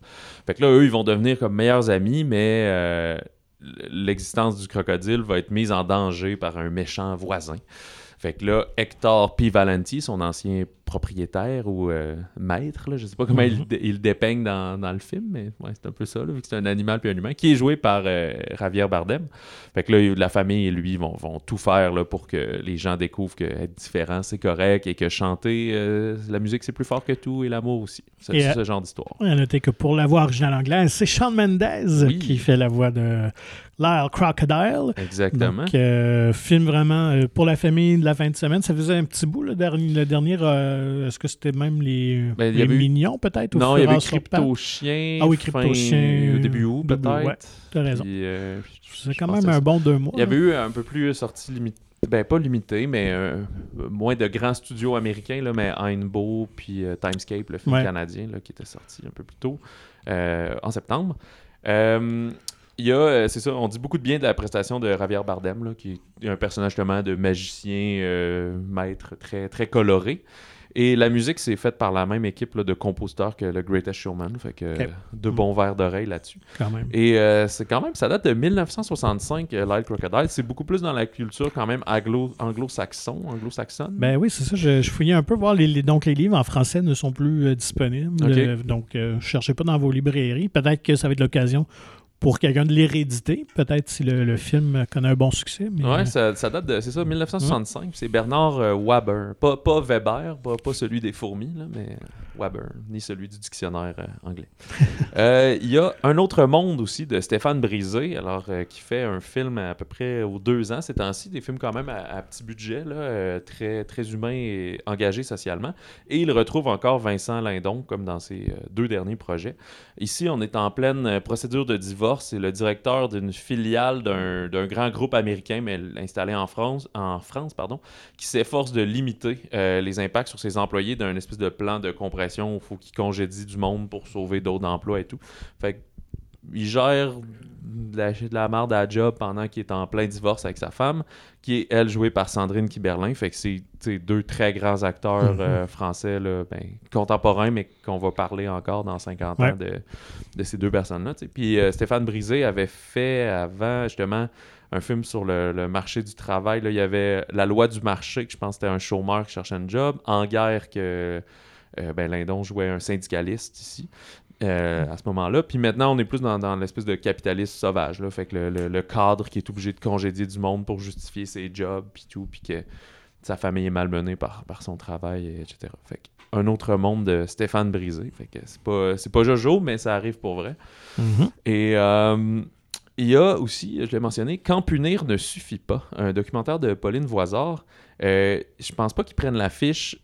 S2: Fait que là, eux, ils vont devenir comme meilleurs amis, mais l'existence du crocodile va être mise en danger par un méchant voisin. Fait que là, Hector P. Valenti, son ancien propriétaire ou euh, maître, là, je sais pas comment il,
S1: Mhm.
S2: il le dépeigne dans, dans le film, mais ouais, c'est un peu ça, là, vu que c'est un animal puis un humain, qui est joué par euh, Javier Bardem. Fait que là, la famille et lui vont, vont tout faire là, pour que les gens découvrent que être différent, c'est correct et que chanter, euh, la musique, c'est plus fort que tout et l'amour aussi. C'est ce genre d'histoire.
S1: On a noté que pour la voix originale anglaise, c'est Sean Mendez
S2: Oui.
S1: qui fait la voix de Lyle Crocodile.
S2: Exactement.
S1: Donc, film vraiment pour la famille de la fin de semaine. Ça faisait un petit bout, le dernier. Le dernier euh, Est-ce que c'était même les,
S2: Ben,
S1: les mignons, peut-être?
S2: Non, il y avait
S1: Florence sur Pattes?
S2: Crypto Chien.
S1: Ah oui,
S2: fin-
S1: Crypto Chien,
S2: Début août, peut-être.
S1: ouais, T'as raison.
S2: Euh,
S1: C'est quand même un bon deux mois.
S2: Il y avait eu un peu plus sorti limité. Ben, pas limité, mais euh, moins de grands studios américains, là, mais Rainbow puis euh, Timescape, le film
S1: Ouais.
S2: canadien, là, qui était sorti un peu plus tôt, euh, en septembre. Il y a, c'est ça, on dit beaucoup de bien de la prestation de Javier Bardem, là, qui est un personnage justement de magicien, maître, très, très coloré. Et la musique, c'est faite par la même équipe là, de compositeurs que le Greatest Showman. Fait que
S1: Ok.
S2: de
S1: Mm.
S2: bons verres d'oreille là-dessus.
S1: quand même.
S2: Et euh, c'est quand même, ça date de 1965, euh, Lyle Crocodile. C'est beaucoup plus dans la culture quand même anglo-saxon, anglo-saxonne.
S1: Ben oui, c'est ça. Je, je fouillais un peu voir les, les- donc les livres en français ne sont plus euh, disponibles.
S2: Ok.
S1: Euh, donc cherchez pas dans vos librairies. Peut-être que ça va être l'occasion pour quelqu'un de les rééditer. Peut-être si le, le film connaît un bon succès. Mais,
S2: Ouais,
S1: euh,
S2: ça, ça date de, c'est ça, 1965. C'est Bernard euh, Waber. Pas, pas Weber, pas, pas celui des fourmis, là, mais Ni celui du dictionnaire euh, anglais. (laughs) Euh, Il y a Un autre monde aussi de Stéphane Brisé, alors euh, qui fait un film à peu près aux deux ans ces temps-ci, des films quand même à, petit budget, très, très humains et engagés socialement. Et il retrouve encore Vincent Lindon, comme dans ses deux derniers projets. Ici, on est en pleine procédure de divorce. C'est le directeur d'une filiale d'un grand groupe américain, mais installé en France, en France pardon, qui s'efforce de limiter les impacts sur ses employés d'un espèce de plan de compression il faut qu'il congédie du monde pour sauver d'autres emplois et tout. Fait il gère de la, de la merde à la job pendant qu'il est en plein divorce avec sa femme, qui est, elle, jouée par Sandrine Kiberlin. Fait que c'est deux très grands acteurs
S1: Mhm.
S2: euh, français, là, ben, contemporains, mais qu'on va parler encore dans 50
S1: Ouais.
S2: ans de, de ces deux personnes-là. Puis euh, Stéphane Brisé avait fait avant, justement, un film sur le, le marché du travail. Là, il y avait La loi du marché, que je pense que c'était un chômeur qui cherchait un job. En guerre, que euh, ben, Lindon jouait un syndicaliste ici. euh, à ce moment-là. Puis maintenant, on est plus dans, dans l'espèce de capitalisme sauvage. Là. Fait que le, le- le cadre qui est obligé de congédier du monde pour justifier ses jobs, puis tout, puis que sa famille est malmenée par, par son travail, et etc. Fait que un autre monde de Stéphane Brisé. Fait que c'est pas, c'est pas Jojo, mais ça arrive pour vrai.
S1: Mhm.
S2: Et euh, il y a aussi, je l'ai mentionné, Quand punir ne suffit pas, un documentaire de Pauline Voisard. Euh, je pense pas qu'ils prennent l'affiche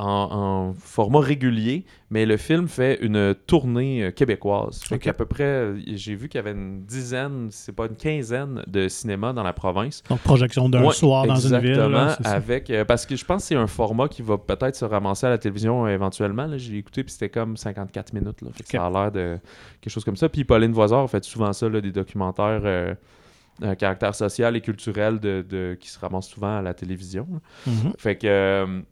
S2: en, en format régulier, mais le film fait une tournée euh, québécoise. Fait
S1: Ok.
S2: qu'à peu près, euh, j'ai vu qu'il y avait une dizaine, c'est pas une quinzaine de cinémas dans la province.
S1: Donc, projection d'un
S2: Ouais,
S1: soir dans une ville.
S2: exactement, avec euh, parce que je pense que c'est un format qui va peut-être se ramasser à la télévision euh, éventuellement. là. J'ai écouté puis c'était comme 54 minutes. Là, Fait que
S1: Ok.
S2: Ça a l'air de quelque chose comme ça. Puis Pauline Voisard fait souvent ça, là, des documentaires euh, à caractère social et culturel de, de- qui se ramassent souvent à la télévision.
S1: Mhm.
S2: Fait que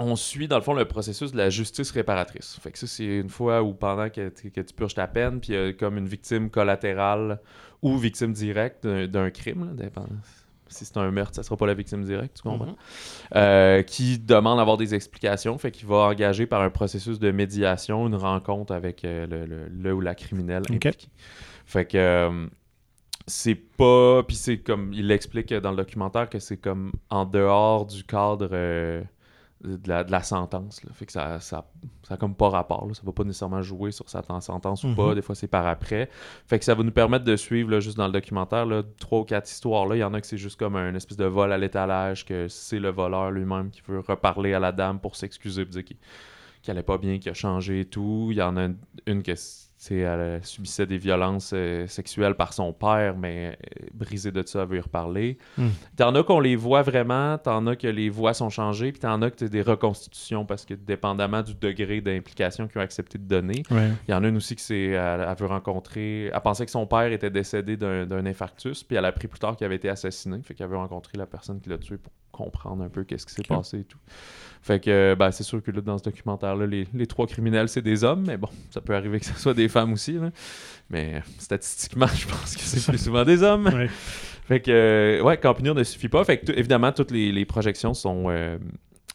S2: on suit dans le fond le processus de la justice réparatrice. Fait que ça, c'est une fois où pendant que, que tu purges ta peine, puis il y a comme une victime collatérale ou victime directe d'un- crime, là, si c'est un meurtre, ça sera pas la victime directe, tu comprends?
S1: Mhm.
S2: Euh, qui demande d'avoir des explications, fait qu'il va engager par un processus de médiation une rencontre avec euh, le, le- le ou la criminelle impliquée. Fait que euh, c'est pas. Puis c'est comme. Il l'explique dans le documentaire que c'est comme en dehors du cadre euh, de, la, de la sentence. là. Fait que ça, ça, ça a comme pas rapport. Là. Ça va pas nécessairement jouer sur sa ten- sentence
S1: Mhm.
S2: ou pas. Des fois, c'est par après. Fait que ça va nous permettre de suivre, là, juste dans le documentaire, là, trois ou quatre histoires. Là. Il y en a que c'est juste comme un espèce de vol à l'étalage, que c'est le voleur lui-même qui veut reparler à la dame pour s'excuser, pour dire qu'il allait pas bien, qu'il a changé et tout. Il y en a une, une que elle subissait des violences euh, sexuelles par son père, mais euh, brisée de ça, elle veut y reparler.
S1: Hmm.
S2: T'en as qu'on les voit vraiment, t'en as que les voix sont changées, puis t'en as que t'as des reconstitutions parce que dépendamment du degré d'implication qu'ils ont accepté de donner,
S1: Ouais.
S2: il y en a une aussi qui c'est elle, elle veut rencontrer. Elle pensait que son père était décédé d'un d'un infarctus, puis elle a appris plus tard qu'il avait été assassiné. Fait qu'elle veut rencontrer la personne qui l'a tué pour comprendre un peu qu'est-ce qui s'est passé et tout. Fait que ben, c'est sûr que là, dans ce documentaire-là, les, les trois criminels, c'est des hommes, mais bon, ça peut arriver que ce soit des femmes aussi. là. Mais euh, statistiquement, (laughs) je pense que c'est plus souvent des hommes.
S1: Ouais.
S2: Fait que, euh, ouais, punir ne suffit pas. Fait que, évidemment, toutes les, les projections sont euh,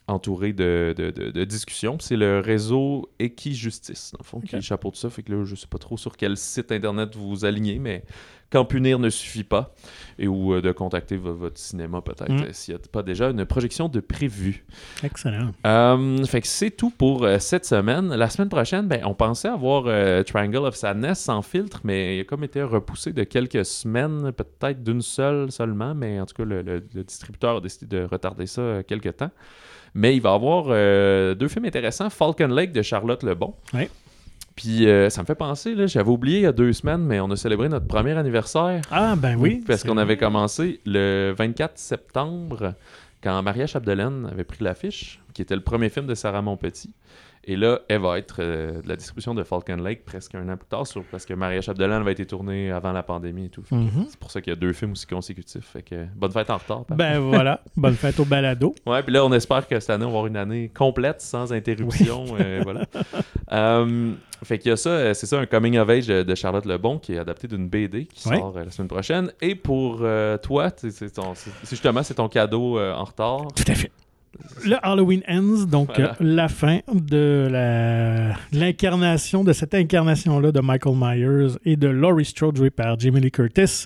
S2: entourées de, de, de- de discussions. C'est le réseau Equijustice, dans le fond, qui
S1: Ok.
S2: chapeaute ça. Fait que là, je sais pas trop sur quel site internet vous vous alignez, mais quand punir ne suffit pas, et ou euh, de contacter vo- votre cinéma peut-être,
S1: Mm.
S2: euh, s'il n'y a pas déjà une projection de prévu.
S1: Excellent.
S2: Euh, fait que c'est tout pour cette semaine. La semaine prochaine, ben, on pensait avoir Triangle of Sadness sans filtre, mais il a comme été repoussé de quelques semaines, peut-être d'une seule seulement, mais en tout cas, le, le- le distributeur a décidé de retarder ça quelques temps. Mais il va y avoir euh, deux films intéressants, Falcon Lake de Charlotte Lebon.
S1: Ouais.
S2: Puis euh, ça me fait penser, là, j'avais oublié il y a deux semaines, mais on a célébré notre premier anniversaire.
S1: Ah, ben oui.
S2: Parce qu'on avait commencé le 24 septembre, quand Maria Chapdelaine avait pris l'affiche, qui était le premier film de Sarah Monpetit. Et là, elle va être euh, de la distribution de Falcon Lake presque un an plus tard, sur- parce que Maria Chapdelaine va été tournée avant la pandémie et tout.
S1: Mhm.
S2: C'est pour ça qu'il y a deux films aussi consécutifs. Fait que bonne fête en retard.
S1: Ben voilà. Bonne fête au balado. (laughs)
S2: Ouais, puis là, on espère que cette année, on va avoir une année complète, sans interruption. euh, voilà. (laughs) fait qu'il y a ça, euh, c'est ça, un coming of age de de Charlotte Lebon qui est adapté d'une BD qui
S1: Ouais.
S2: sort euh, la semaine prochaine. Et pour euh, toi, c'est justement c'est ton cadeau euh, en retard.
S1: Tout à fait. Le Halloween Ends, donc
S2: Voilà.
S1: euh, la fin de l'incarnation, de cette incarnation-là de Michael Myers et de Laurie Strode jouée par Jamie Lee Curtis.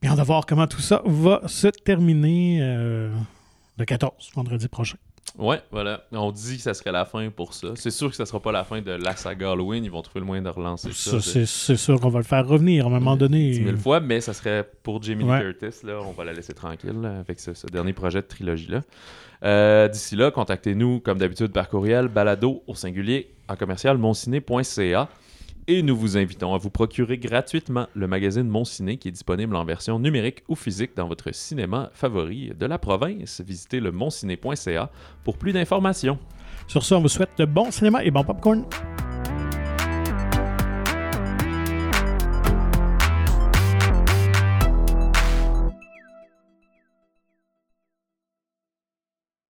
S1: Bien de voir comment tout ça va se terminer euh, le 14, vendredi prochain.
S2: Ouais, voilà. On dit que ça serait la fin pour ça. C'est sûr que ça sera pas la fin de la saga Halloween. Ils vont trouver le moyen de relancer ça.
S1: Ça, c'est sûr qu'on va le faire revenir à un moment donné.
S2: 10 000 fois, mais ça serait pour Jamie
S1: Ouais.
S2: Curtis. Là, on va la laisser tranquille là, avec ce, ce dernier projet de trilogie-là. Euh, D'ici là, contactez-nous comme d'habitude par courriel balado au singulier en commercial monciné.ca et nous vous invitons à vous procurer gratuitement le magazine Mon Ciné qui est disponible en version numérique ou physique dans votre cinéma favori de la province. Visitez le monciné.ca pour plus d'informations.
S1: Sur ce, on vous souhaite de bon cinéma et bon popcorn.